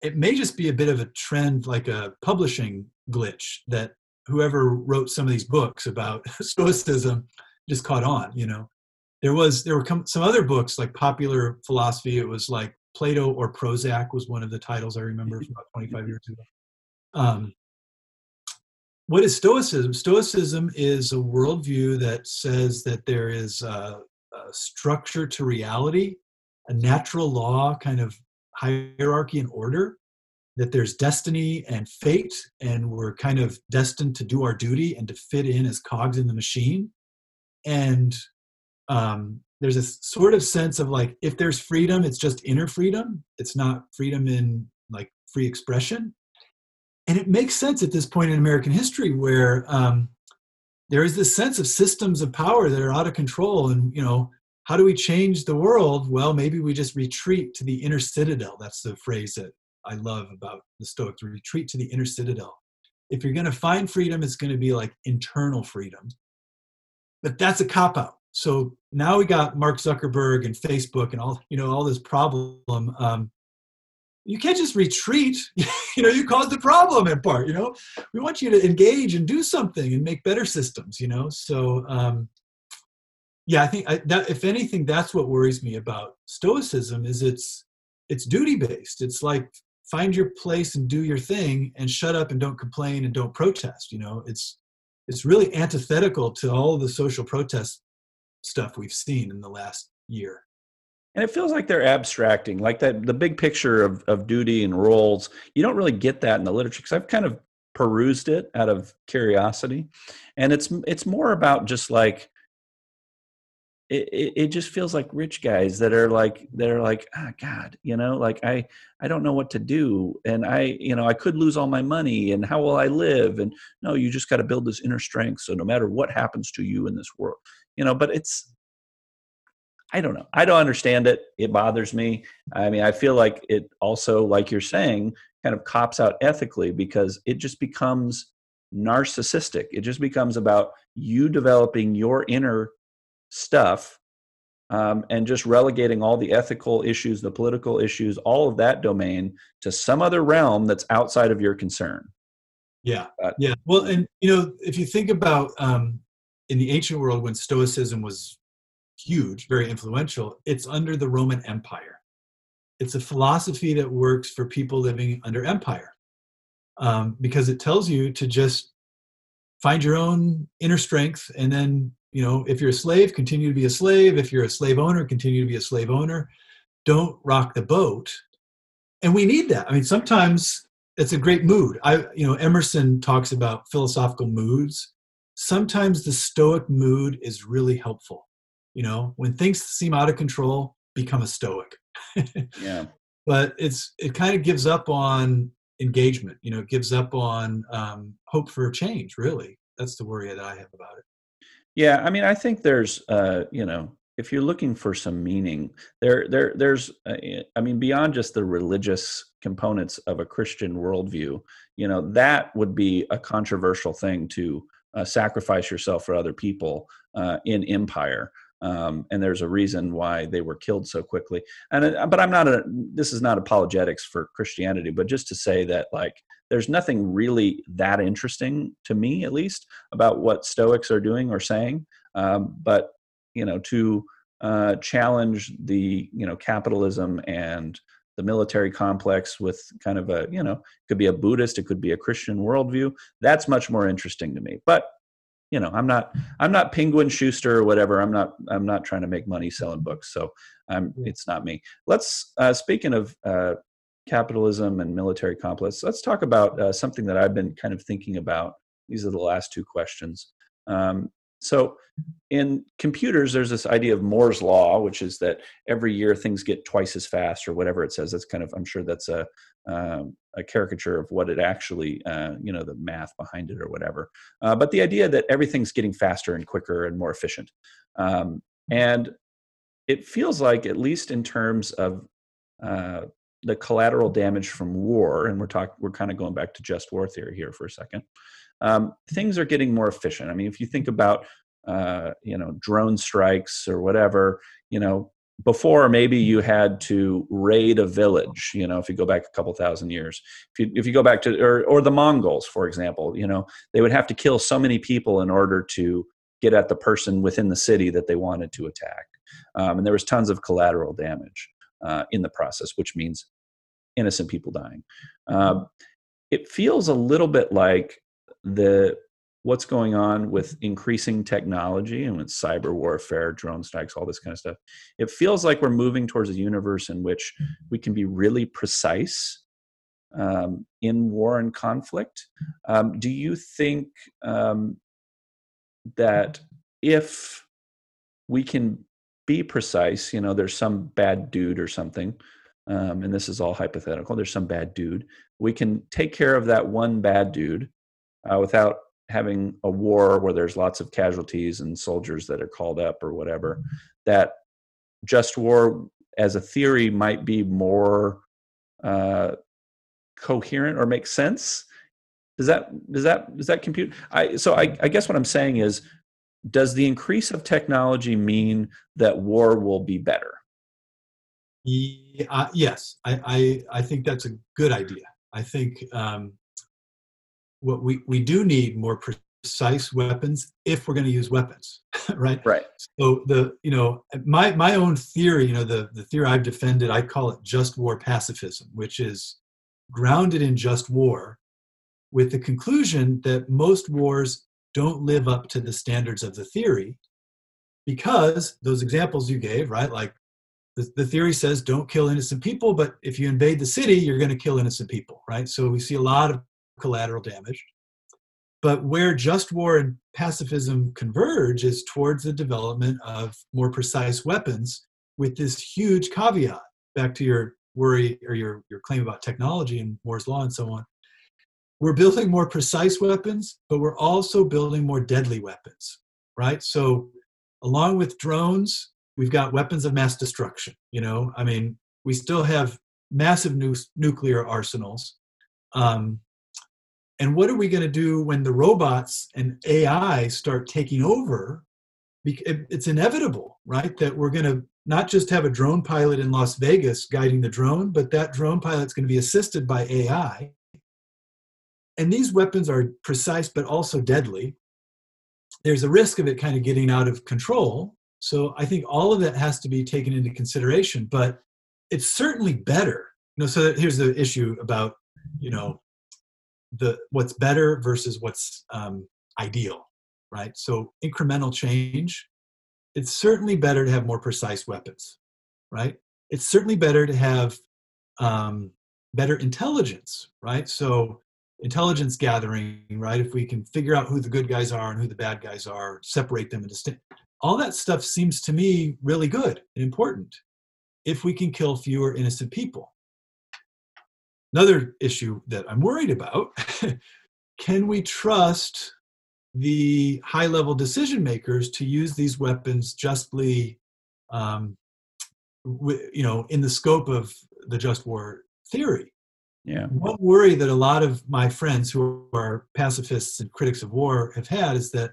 it may just be a bit of a trend, like a publishing glitch that whoever wrote some of these books about stoicism just caught on. You know, there was there were some other books like popular philosophy. It was like Plato or Prozac was one of the titles I remember from about 25 years ago. Um, what is Stoicism? Stoicism is a worldview that says that there is a, a structure to reality, a natural law kind of hierarchy and order, that there's destiny and fate, and we're kind of destined to do our duty and to fit in as cogs in the machine. And um, there's a sort of sense of like, if there's freedom, it's just inner freedom. It's not freedom in like free expression. And it makes sense at this point in American history where um, there is this sense of systems of power that are out of control. And, you know, how do we change the world? Well, maybe we just retreat to the inner citadel. That's the phrase that I love about the Stoics retreat to the inner citadel. If you're going to find freedom, it's going to be like internal freedom. But that's a cop out. So now we got Mark Zuckerberg and Facebook and all, you know, all this problem. Um, you can't just retreat. you know, you caused the problem in part, you know. We want you to engage and do something and make better systems, you know. So um, yeah, I think I, that if anything, that's what worries me about Stoicism is it's it's duty based. It's like find your place and do your thing and shut up and don't complain and don't protest. You know, it's it's really antithetical to all the social protest stuff we've seen in the last year. And it feels like they're abstracting, like that the big picture of, of duty and roles. You don't really get that in the literature because I've kind of perused it out of curiosity. And it's it's more about just like it, it, it, just feels like rich guys that are like that are like ah oh, god you know like i i don't know what to do and i you know i could lose all my money and how will i live and no you just got to build this inner strength so no matter what happens to you in this world you know but it's i don't know. I don't understand it. It bothers me. I mean i feel like it also like you're saying kind of cops out ethically because it just becomes narcissistic. It just becomes about you developing your inner stuff um, and just relegating all the ethical issues, the political issues, all of that domain to some other realm that's outside of your concern. Yeah, uh, yeah. Well, and you know, if you think about um, in the ancient world when Stoicism was huge, very influential, it's under the Roman Empire. It's a philosophy that works for people living under empire um, because it tells you to just find your own inner strength and then you know if you're a slave continue to be a slave. If you're a slave owner continue to be a slave owner. Don't rock the boat. And we need that. I mean sometimes it's a great mood. I you know emerson talks about philosophical moods. Sometimes the stoic mood is really helpful you know when things seem out of control become a stoic. Yeah. But it's it kind of gives up on engagement you know it gives up on um, hope for change really. That's the worry that i have about it. Yeah, I mean, I think there's, uh, you know, if you're looking for some meaning, there, there, there's, uh, I mean, beyond just the religious components of a Christian worldview, you know, that would be a controversial thing to uh, sacrifice yourself for other people uh, in empire. Um, and there's a reason why they were killed so quickly. And uh, but I'm not a. This is not apologetics for Christianity, but just to say that like there's nothing really that interesting to me, at least, about what Stoics are doing or saying. Um, but you know, to uh, challenge the you know capitalism and the military complex with kind of a you know could be a buddhist it could be a christian worldview that's much more interesting to me but you know i'm not i'm not penguin schuster or whatever i'm not i'm not trying to make money selling books so i'm it's not me let's uh, speaking of uh, capitalism and military complex. Let's talk about uh, something that I've been kind of thinking about. These are the last two questions. Um, so, in computers, there's this idea of Moore's law, which is that every year things get twice as fast, or whatever it says. That's kind of, I'm sure that's a um, a caricature of what it actually, uh, you know, the math behind it or whatever. Uh, but the idea that everything's getting faster and quicker and more efficient, um, and it feels like, at least in terms of uh, the collateral damage from war, and we're talking, we're kind of going back to just war theory here for a second. Um, things are getting more efficient. I mean, if you think about, uh, you know, drone strikes or whatever, you know, before maybe you had to raid a village. You know, if you go back a couple thousand years, if you if you go back to or or the Mongols, for example, you know, they would have to kill so many people in order to get at the person within the city that they wanted to attack, um, and there was tons of collateral damage. Uh, in the process, which means innocent people dying. Um, it feels a little bit like the what's going on with increasing technology and with cyber warfare, drone strikes, all this kind of stuff. It feels like we're moving towards a universe in which we can be really precise um, in war and conflict. Um, do you think um, that if we can be precise, you know, there's some bad dude or something, um, and this is all hypothetical, there's some bad dude, we can take care of that one bad dude uh, without having a war where there's lots of casualties and soldiers that are called up or whatever, that just war as a theory might be more uh, coherent or make sense. Does that does that does that compute? I so I, I guess what I'm saying is, does the increase of technology mean that war will be better? Yeah, uh, yes, I, I I think that's a good idea. I think um, what we we do need more precise weapons if we're going to use weapons, right? Right. So the you know my my own theory, you know the the theory I've defended, I call it just war pacifism, which is grounded in just war, with the conclusion that most wars don't live up to the standards of the theory because those examples you gave, right? Like the, the theory says don't kill innocent people, but if you invade the city, you're going to kill innocent people, right? So we see a lot of collateral damage. But where just war and pacifism converge is towards the development of more precise weapons with this huge caveat. Back to your worry or your, your claim about technology and Moore's Law and so on. We're building more precise weapons, but we're also building more deadly weapons, right? So, along with drones, we've got weapons of mass destruction. You know, I mean, we still have massive nu- nuclear arsenals. Um, and what are we going to do when the robots and AI start taking over? It's inevitable, right? That we're going to not just have a drone pilot in Las Vegas guiding the drone, but that drone pilot's going to be assisted by AI. And these weapons are precise but also deadly. There's a risk of it kind of getting out of control. So I think all of that has to be taken into consideration, but it's certainly better. You know, so here's the issue about, you know, the what's better versus what's um, ideal, right? So incremental change it's certainly better to have more precise weapons, right? It's certainly better to have um, better intelligence, right? So intelligence gathering, right? If we can figure out who the good guys are and who the bad guys are, separate them and distinct. All that stuff seems to me really good and important if we can kill fewer innocent people. Another issue that I'm worried about can we trust the high level decision makers to use these weapons justly um, you know in the scope of the just war theory? Yeah. One worry that a lot of my friends who are pacifists and critics of war have had is that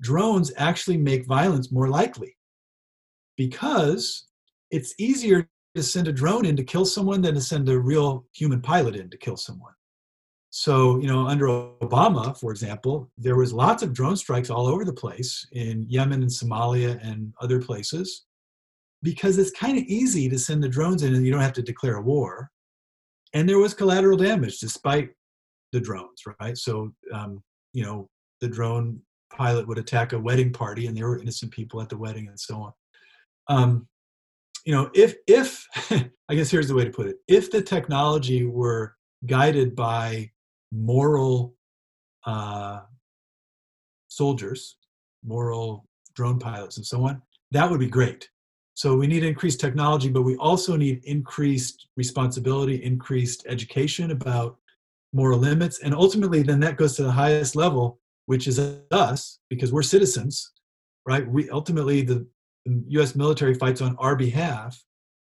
drones actually make violence more likely because it's easier to send a drone in to kill someone than to send a real human pilot in to kill someone so, you know, under Obama, for example, there was lots of drone strikes all over the place in Yemen and Somalia and other places because it's kind of easy to send the drones in and you don't have to declare a war. And there was collateral damage despite the drones, right? So, um, you know, the drone pilot would attack a wedding party and there were innocent people at the wedding and so on. Um, you know, if, if, I guess here's the way to put it, if the technology were guided by moral uh, soldiers, moral drone pilots, and so on, that would be great. So we need increased technology, but we also need increased responsibility, increased education about moral limits, and ultimately, then that goes to the highest level, which is us, because we're citizens, right? We ultimately the, U.S. military fights on our behalf.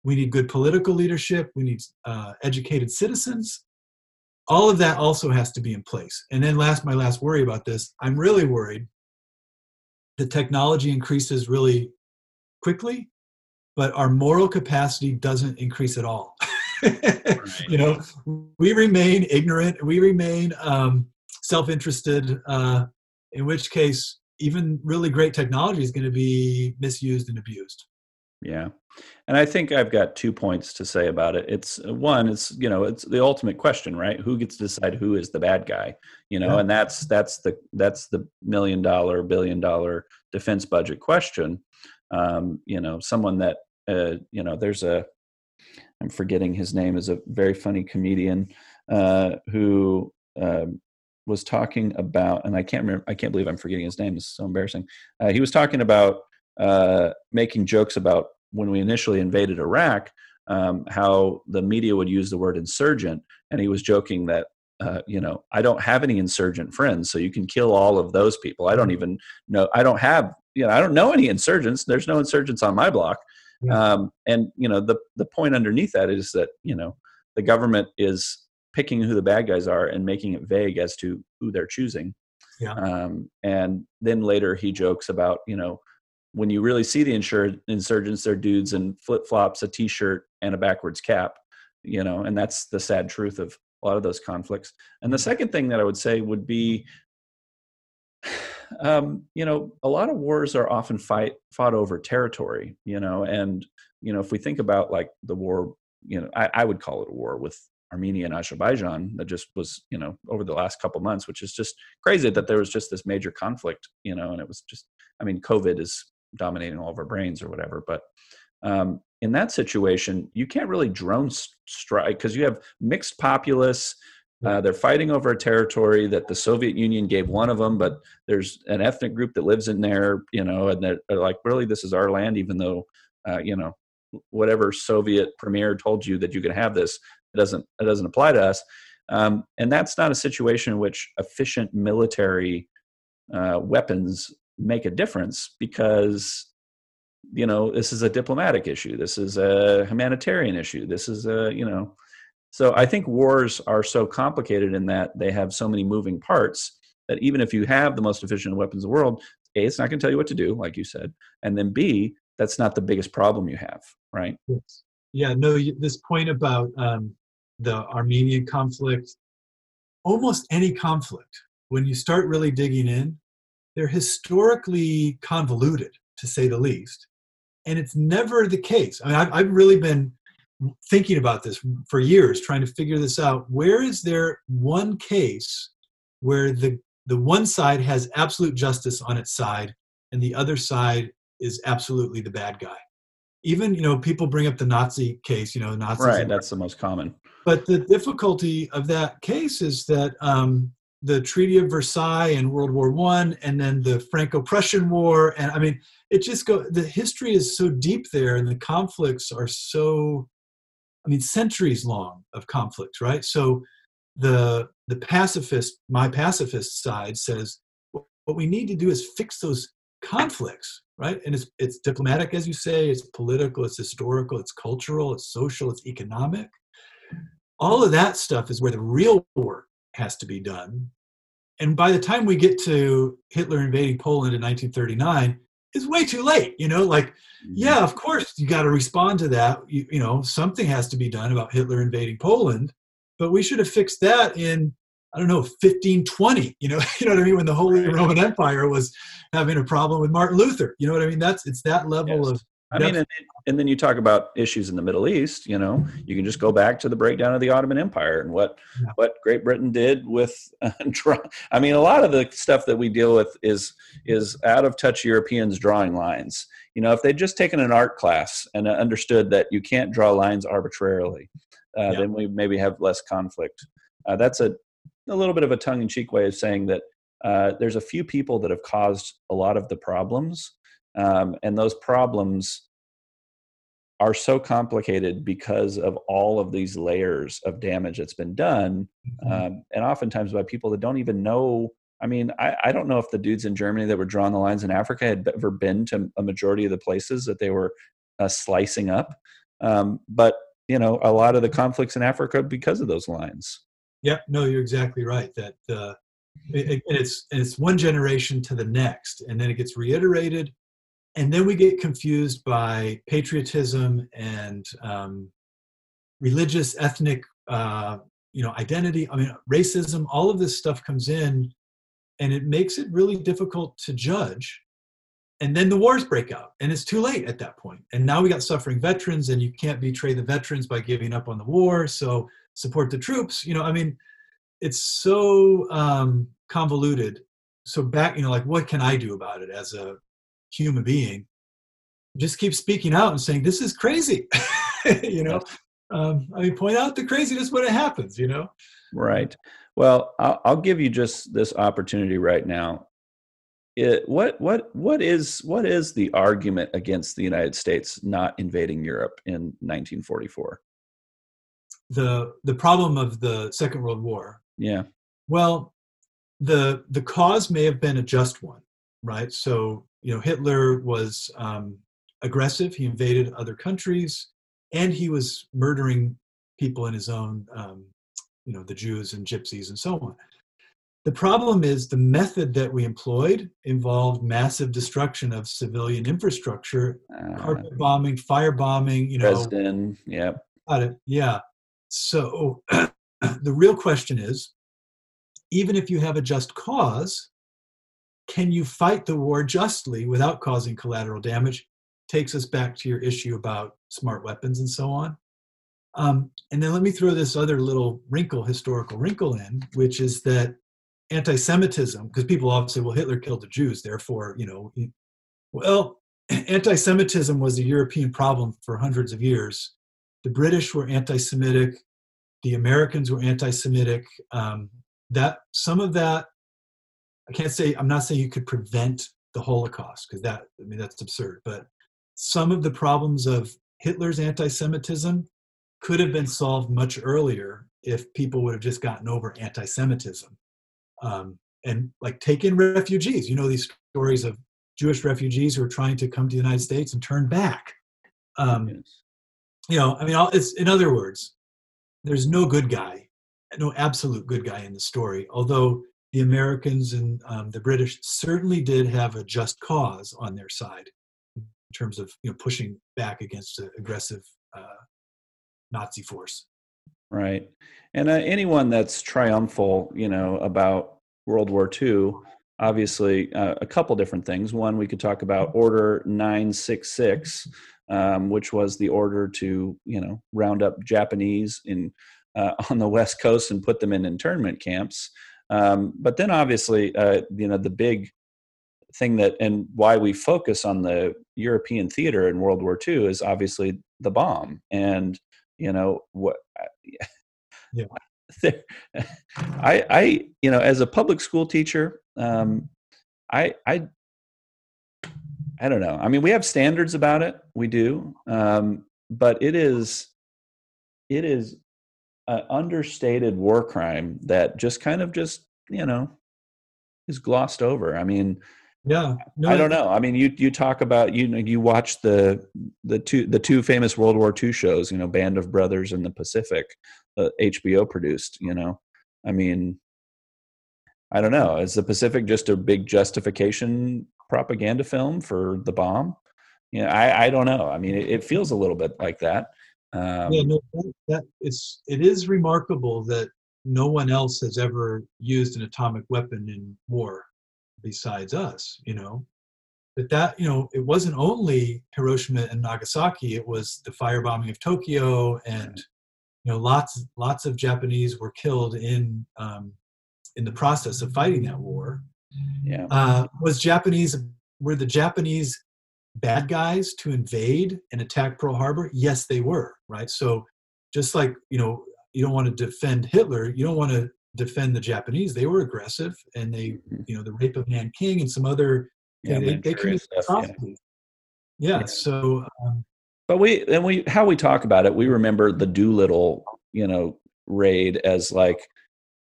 We need good political leadership. We need uh, educated citizens, all of that also has to be in place. And then last, my last worry about this, I'm really worried the technology increases really quickly, but our moral capacity doesn't increase at all. right. You know, we remain ignorant, we remain um, self-interested, uh, in which case even really great technology is going to be misused and abused. Yeah. And I think I've got two points to say about it. It's uh, one, it's you know, it's the ultimate question, right? Who gets to decide who is the bad guy? You know, yeah. and that's that's the that's the million dollar, billion dollar defense budget question. Um, you know, someone that uh, you know, there's a I'm forgetting his name is a very funny comedian uh, who um, was talking about, and I can't remember, I can't believe I'm forgetting his name. It's so embarrassing. Uh, he was talking about uh, making jokes about when we initially invaded Iraq, um, how the media would use the word insurgent, and he was joking that. Uh, you know, I don't have any insurgent friends, so you can kill all of those people. I don't even know. I don't have, you know, I don't know any insurgents. There's no insurgents on my block. Yeah. Um, and you know, the the point underneath that is that you know the government is picking who the bad guys are and making it vague as to who they're choosing. Yeah. Um, and then later he jokes about, you know, when you really see the insur- insurgents, they're dudes in flip flops, a t shirt, and a backwards cap, you know, and that's the sad truth of a lot of those conflicts. And the second thing that I would say would be, um, you know, a lot of wars are often fight fought over territory, you know, and you know, if we think about like the war, you know, I, I would call it a war with Armenia and Azerbaijan that just was, you know, over the last couple months, which is just crazy that there was just this major conflict, you know, and it was just, I mean, COVID is dominating all of our brains or whatever, but um, in that situation, you can't really drone strike because you have mixed populace. Uh, they're fighting over a territory that the Soviet Union gave one of them, but there's an ethnic group that lives in there, you know, and they're, they're like, really, this is our land, even though, uh, you know, whatever Soviet premier told you that you could have this, doesn't it doesn't apply to us. Um, and that's not a situation in which efficient military uh, weapons make a difference because you know this is a diplomatic issue this is a humanitarian issue this is a you know so i think wars are so complicated in that they have so many moving parts that even if you have the most efficient weapons in the world a it's not going to tell you what to do like you said and then b that's not the biggest problem you have right Yes. Yeah, no, this point about um, the Armenian conflict, almost any conflict, when you start really digging in, they're historically convoluted, to say the least. And it's never the case. I mean, I've, I've really been thinking about this for years, trying to figure this out. Where is there one case where the, the one side has absolute justice on its side and the other side is absolutely the bad guy? Even you know people bring up the nazi case you know nazis right that's the most common. But the difficulty of that case is that um, the treaty of versailles and world war one and then the franco-prussian war and i mean it just go the history is so deep there and the conflicts are so i mean centuries long of conflicts right? So the the pacifist my pacifist side says what we need to do is fix those conflicts right? And it's it's diplomatic as you say it's political it's historical it's cultural it's social it's economic. All of that stuff is where the real work has to be done. And by the time we get to hitler invading poland in 1939 it's way too late you know? Like mm-hmm. yeah of course you got to respond to that. You, you know something has to be done about hitler invading poland but we should have fixed that in I don't know, 1520, you know, you know what I mean? When the Holy Roman Empire was having a problem with Martin Luther, you know what I mean? That's, it's that level Yes. of, I mean, and, and then you talk about issues in the Middle East. You know, you can just go back to the breakdown of the Ottoman Empire and what Yeah. what Great Britain did with. Uh, I mean, a lot of the stuff that we deal with is is out of touch Europeans drawing lines. You know, if they'd just taken an art class and uh, understood that you can't draw lines arbitrarily, uh, Yeah. then we maybe have less conflict. Uh, that's a a little bit of a tongue in cheek way of saying that uh, there's a few people that have caused a lot of the problems um, and those problems are so complicated because of all of these layers of damage that's been done um, and oftentimes by people that don't even know i mean I, I don't know if the dudes in germany that were drawing the lines in africa had ever been to a majority of the places that they were uh, slicing up um, but you know a lot of the conflicts in africa because of those lines yeah, no, you're exactly right. That, uh, it, it's, and it's one generation to the next, and then it gets reiterated. And then we get confused by patriotism and um, religious, ethnic, uh, you know, identity. I mean, racism, all of this stuff comes in and it makes it really difficult to judge. And then the wars break out, and it's too late at that point. And now we got suffering veterans, and you can't betray the veterans by giving up on the war. So support the troops. You know, I mean, it's so um, convoluted. So back, you know, like what can I do about it as a human being? Just keep speaking out and saying this is crazy. you know, um, I mean, point out the craziness when it happens. You know. Right. Well, I'll, I'll give you just this opportunity right now. It, what what what is what is the argument against the United States not invading Europe in 1944? The the problem of the Second World War. Yeah. Well, the the cause may have been a just one, right? So you know, Hitler was um, aggressive. He invaded other countries, and he was murdering people in his own, um, you know, the Jews and Gypsies and so on. The problem is the method that we employed involved massive destruction of civilian infrastructure, Uh, carpet bombing, fire bombing. You know, Dresden. Yeah. Got it. Yeah. So the real question is even if you have a just cause, can you fight the war justly without causing collateral damage? Takes us back to your issue about smart weapons and so on. Um, and then let me throw this other little wrinkle, historical wrinkle in, which is that anti Semitism, because people often say, well, Hitler killed the Jews, therefore, you know, well, anti Semitism was a European problem for hundreds of years the British were anti-Semitic, the Americans were anti-Semitic. Um, that some of that, I can't say. I'm not saying you could prevent the Holocaust because that, I mean, that's absurd. But some of the problems of Hitler's anti-Semitism could have been solved much earlier if people would have just gotten over anti-Semitism um, and like take in refugees. You know these stories of Jewish refugees who are trying to come to the United States and turn back. Um, Yes. You know, I mean, it's in other words, there's no good guy, no absolute good guy in the story. Although the Americans and um, the British certainly did have a just cause on their side in terms of you know pushing back against an aggressive uh, Nazi force. Right. And uh, anyone that's triumphal, you know, about World War II, obviously uh, a couple different things. One, we could talk about Order 966, um, which was the order to, you know, round up Japanese in uh, on the West Coast and put them in internment camps. Um, but then, obviously, uh, you know, the big thing that and why we focus on the European theater in World War II is obviously the bomb and you know what Yeah. there- I, I, you know, as a public school teacher, um, I, I, I don't know. I mean, we have standards about it. We do, um, but it is, it is an understated war crime that just kind of just, you know, is glossed over. I mean, Yeah, no, I don't know. I mean, you you talk about you know you watch the the two the two famous World War II shows, you know, Band of Brothers and the Pacific, uh, HBO produced. You know, I mean, I don't know. Is the Pacific just a big justification propaganda film for the bomb? You know, I I don't know. I mean, it, it feels a little bit like that. Um, yeah, no, that, that it's it is remarkable that no one else has ever used an atomic weapon in war besides us. You know, but that you know it wasn't only Hiroshima and Nagasaki; it was the firebombing of Tokyo, and you know lots lots of Japanese were killed in um, in the process of fighting that war. Yeah. Uh, was Japanese were the Japanese bad guys to invade and attack Pearl Harbor? Yes, they were. Right. So just like you know, you don't want to defend Hitler, you don't want to defend the Japanese. They were aggressive, and they Mhm. you know the rape of Nanking and some other Yeah, they, they committed stuff, yeah. Yeah. Yeah. So um, But we and we how we talk about it, we remember the Doolittle, you know, raid as like,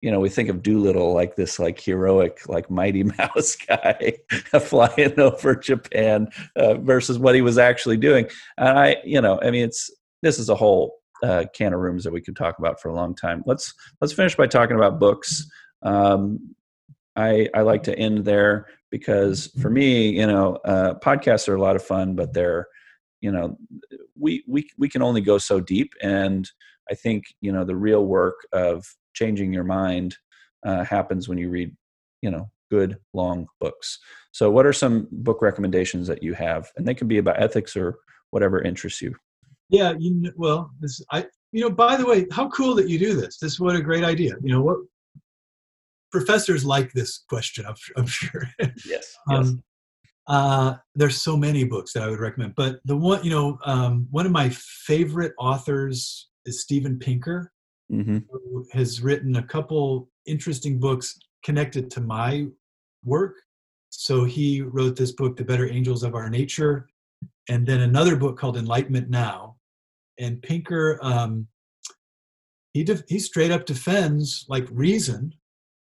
you know, we think of Doolittle like this like heroic, like Mighty Mouse guy flying over Japan uh, versus what he was actually doing. And I, you know, I mean, it's this is a whole uh, can of rooms that we could talk about for a long time. Let's let's finish by talking about books. Um, I I like to end there because for me, you know, uh, podcasts are a lot of fun, but they're you know we we we can only go so deep and i think you know the real work of changing your mind uh, happens when you read you know good long books so what are some book recommendations that you have and they can be about ethics or whatever interests you yeah, you well, this I you know. By the way, how cool that you do this. This what a great idea. You know what? Professors like this question. I'm, I'm sure. yes um, uh, there's so many books that I would recommend, but the one, you know, um, one of my favorite authors is Steven Pinker, hmm who has written a couple interesting books connected to my work. So he wrote this book, The Better Angels of Our Nature, and then another book called Enlightenment Now. And Pinker, um, he def- he straight up defends like reason,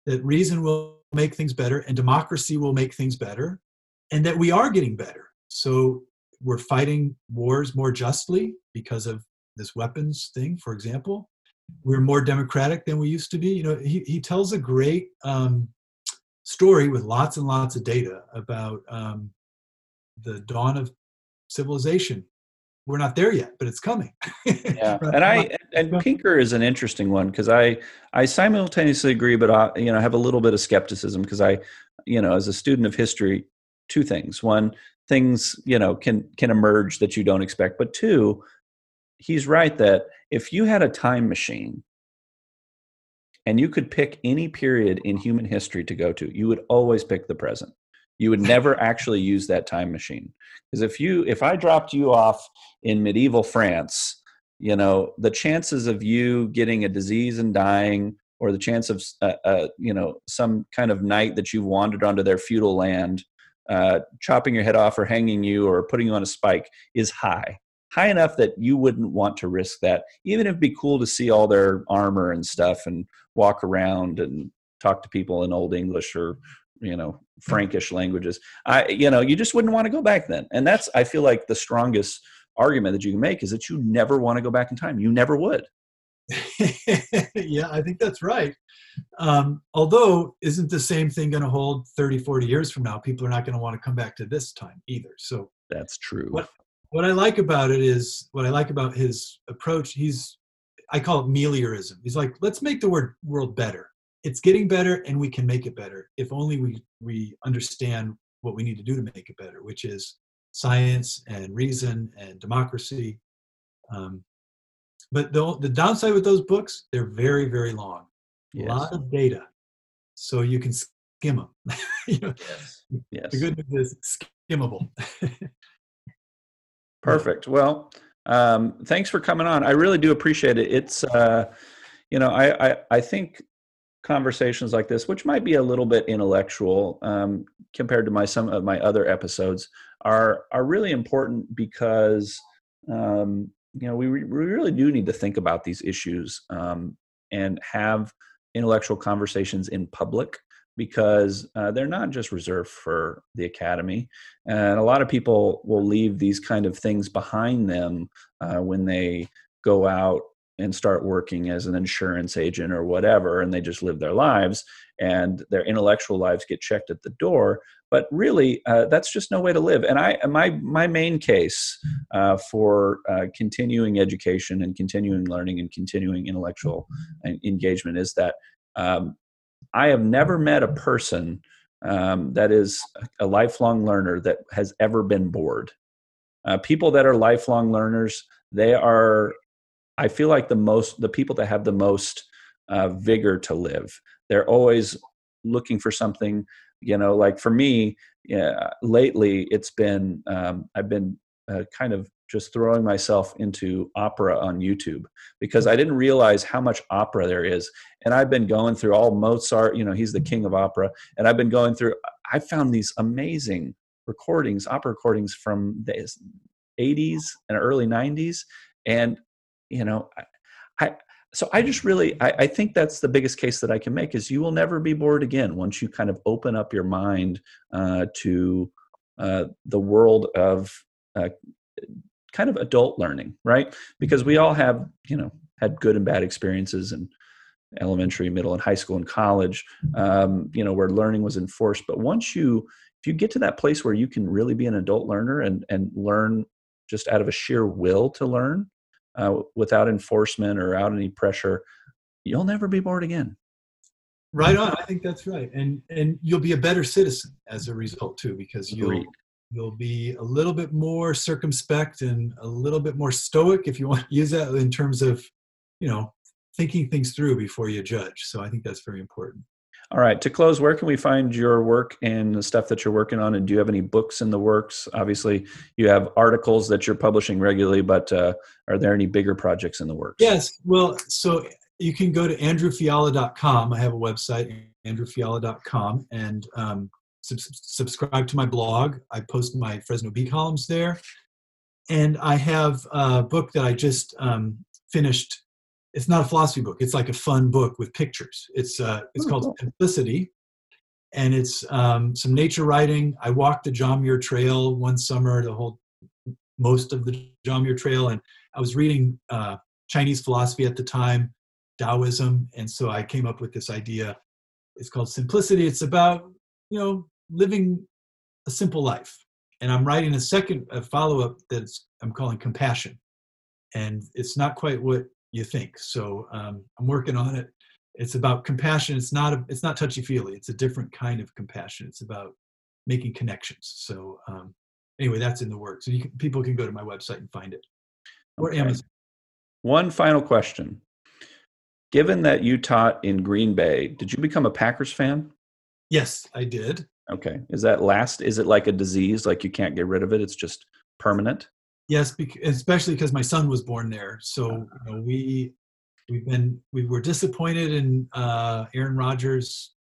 that reason will make things better, and democracy will make things better, and that we are getting better. So we're fighting wars more justly because of this weapons thing, for example. We're more democratic than we used to be. You know, he, he tells a great um, story with lots and lots of data about um, the dawn of civilization. We're not there yet, but it's coming. yeah and i and pinker is an interesting one because i i simultaneously agree but i you know have a little bit of skepticism because i you know as a student of history two things one things you know can can emerge that you don't expect but two he's right that if you had a time machine and you could pick any period in human history to go to you would always pick the present. You would never actually use that time machine. Because if you if i dropped you off in medieval france you know the chances of you getting a disease and dying or the chance of uh, uh, you know some kind of knight that you've wandered onto their feudal land uh, chopping your head off or hanging you or putting you on a spike is high high enough that you wouldn't want to risk that even if it'd be cool to see all their armor and stuff and walk around and talk to people in old english or you know frankish languages i you know you just wouldn't want to go back then and that's i feel like the strongest argument that you can make is that you never want to go back in time you never would yeah, I think that's right. Um, although, isn't the same thing going to hold 30, 40 years from now? People are not going to want to come back to this time either. So, that's true What- what I like about it is what I like about his approach. He's, I call it meliorism. He's like, let's make the word world better. It's getting better, and we can make it better if only we we understand what we need to do to make it better, which is science and reason and democracy. Um, but the the downside with those books, they're very very long, a lot of data, so you can skim them. you know, yes yes the good news is skimmable. Perfect. Well, um, thanks for coming on. I really do appreciate it. It's, uh, you know, I, I, I think conversations like this, which might be a little bit intellectual um, compared to my some of my other episodes, are are really important because um, you know we, re- we really do need to think about these issues um, and have intellectual conversations in public because uh, they're not just reserved for the academy and a lot of people will leave these kind of things behind them uh, when they go out and start working as an insurance agent or whatever and they just live their lives and their intellectual lives get checked at the door but really uh, that's just no way to live. And i my my main case uh, for uh, continuing education and continuing learning and continuing intellectual engagement is that um, i have never met a person um, that is a lifelong learner that has ever been bored. Uh, people that are lifelong learners, they are, I feel like the most, the people that have the most uh, vigor to live. They're always looking for something, you know, like for me, yeah, lately it's been, um, I've been uh, kind of just throwing myself into opera on YouTube because I didn't realize how much opera there is. And I've been going through all Mozart, you know, he's the king of opera. And I've been going through, I found these amazing recordings, opera recordings from the 80s and early 90s. And, you know, I, I so I just really, I, I think that's the biggest case that I can make is you will never be bored again once you kind of open up your mind uh, to uh, the world of uh, kind of adult learning, right? Because we all have, you know, had good and bad experiences in elementary, middle, and high school and college, um, you know, where learning was enforced. But once you, if you get to that place where you can really be an adult learner and and learn just out of a sheer will to learn, uh, without enforcement or out any pressure, you'll never be bored again. Right on. I think that's right, and and you'll be a better citizen as a result too, because you'll Agreed. You'll be a little bit more circumspect and a little bit more stoic, if you want to use that in terms of, you know, thinking things through before you judge. So I think that's very important. All right. To close, where can we find your work and the stuff that you're working on? And do you have any books in the works? Obviously, you have articles that you're publishing regularly, but uh, are there any bigger projects in the works? Yes. Well, so you can go to andrewfiala.com. I have a website, andrewfiala.com, and um, sub- subscribe to my blog. I post my Fresno Bee columns there. And I have a book that I just um, finished. It's not a philosophy book. It's like a fun book with pictures. It's uh, it's Oh, called cool. Simplicity, and it's um, some nature writing. I walked the John Muir Trail one summer, the whole most of the John Muir Trail, and I was reading uh, Chinese philosophy at the time, Taoism, and so I came up with this idea. It's called Simplicity. It's about you know living a simple life, and I'm writing a second a follow up that's I'm calling Compassion, and it's not quite what you think. So um, I'm working on it. It's about compassion. It's not a, it's not touchy feely. It's a different kind of compassion. It's about making connections. So um, anyway, that's in the works. So you can, people can go to my website and find it or Okay. Amazon. One final question. Given that you taught in Green Bay, did you become a Packers fan? Yes, I did. Okay. Is that last? Is it like a disease? Like you can't get rid of it? It's just permanent? Yes, bec- especially because my son was born there. So you know, we we've been we were disappointed in uh, Aaron Rodgers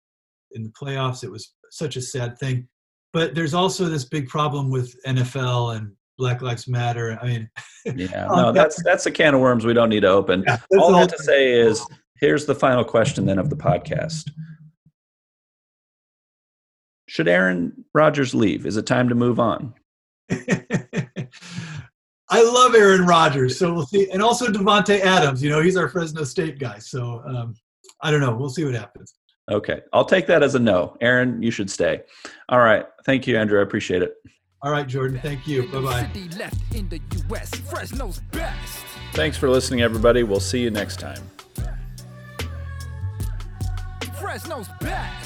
in the playoffs. It was such a sad thing. But there's also this big problem with NFL and Black Lives Matter. I mean, Yeah. No, that's that's a can of worms we don't need to open. yeah, All I have to say is here's the final question then of the podcast. Should Aaron Rodgers leave? Is it time to move on? I love Aaron Rodgers, so we'll see, and also Davante Adams. You know, he's our Fresno State guy. So um, I don't know. We'll see what happens. Okay. I'll take that as a no. Aaron, you should stay. All right. Thank you, Andrew. I appreciate it. All right, Jordan. Thank you. Bye bye. City left in the U.S. Fresno's best. Thanks for listening, everybody. We'll see you next time. Fresno's best.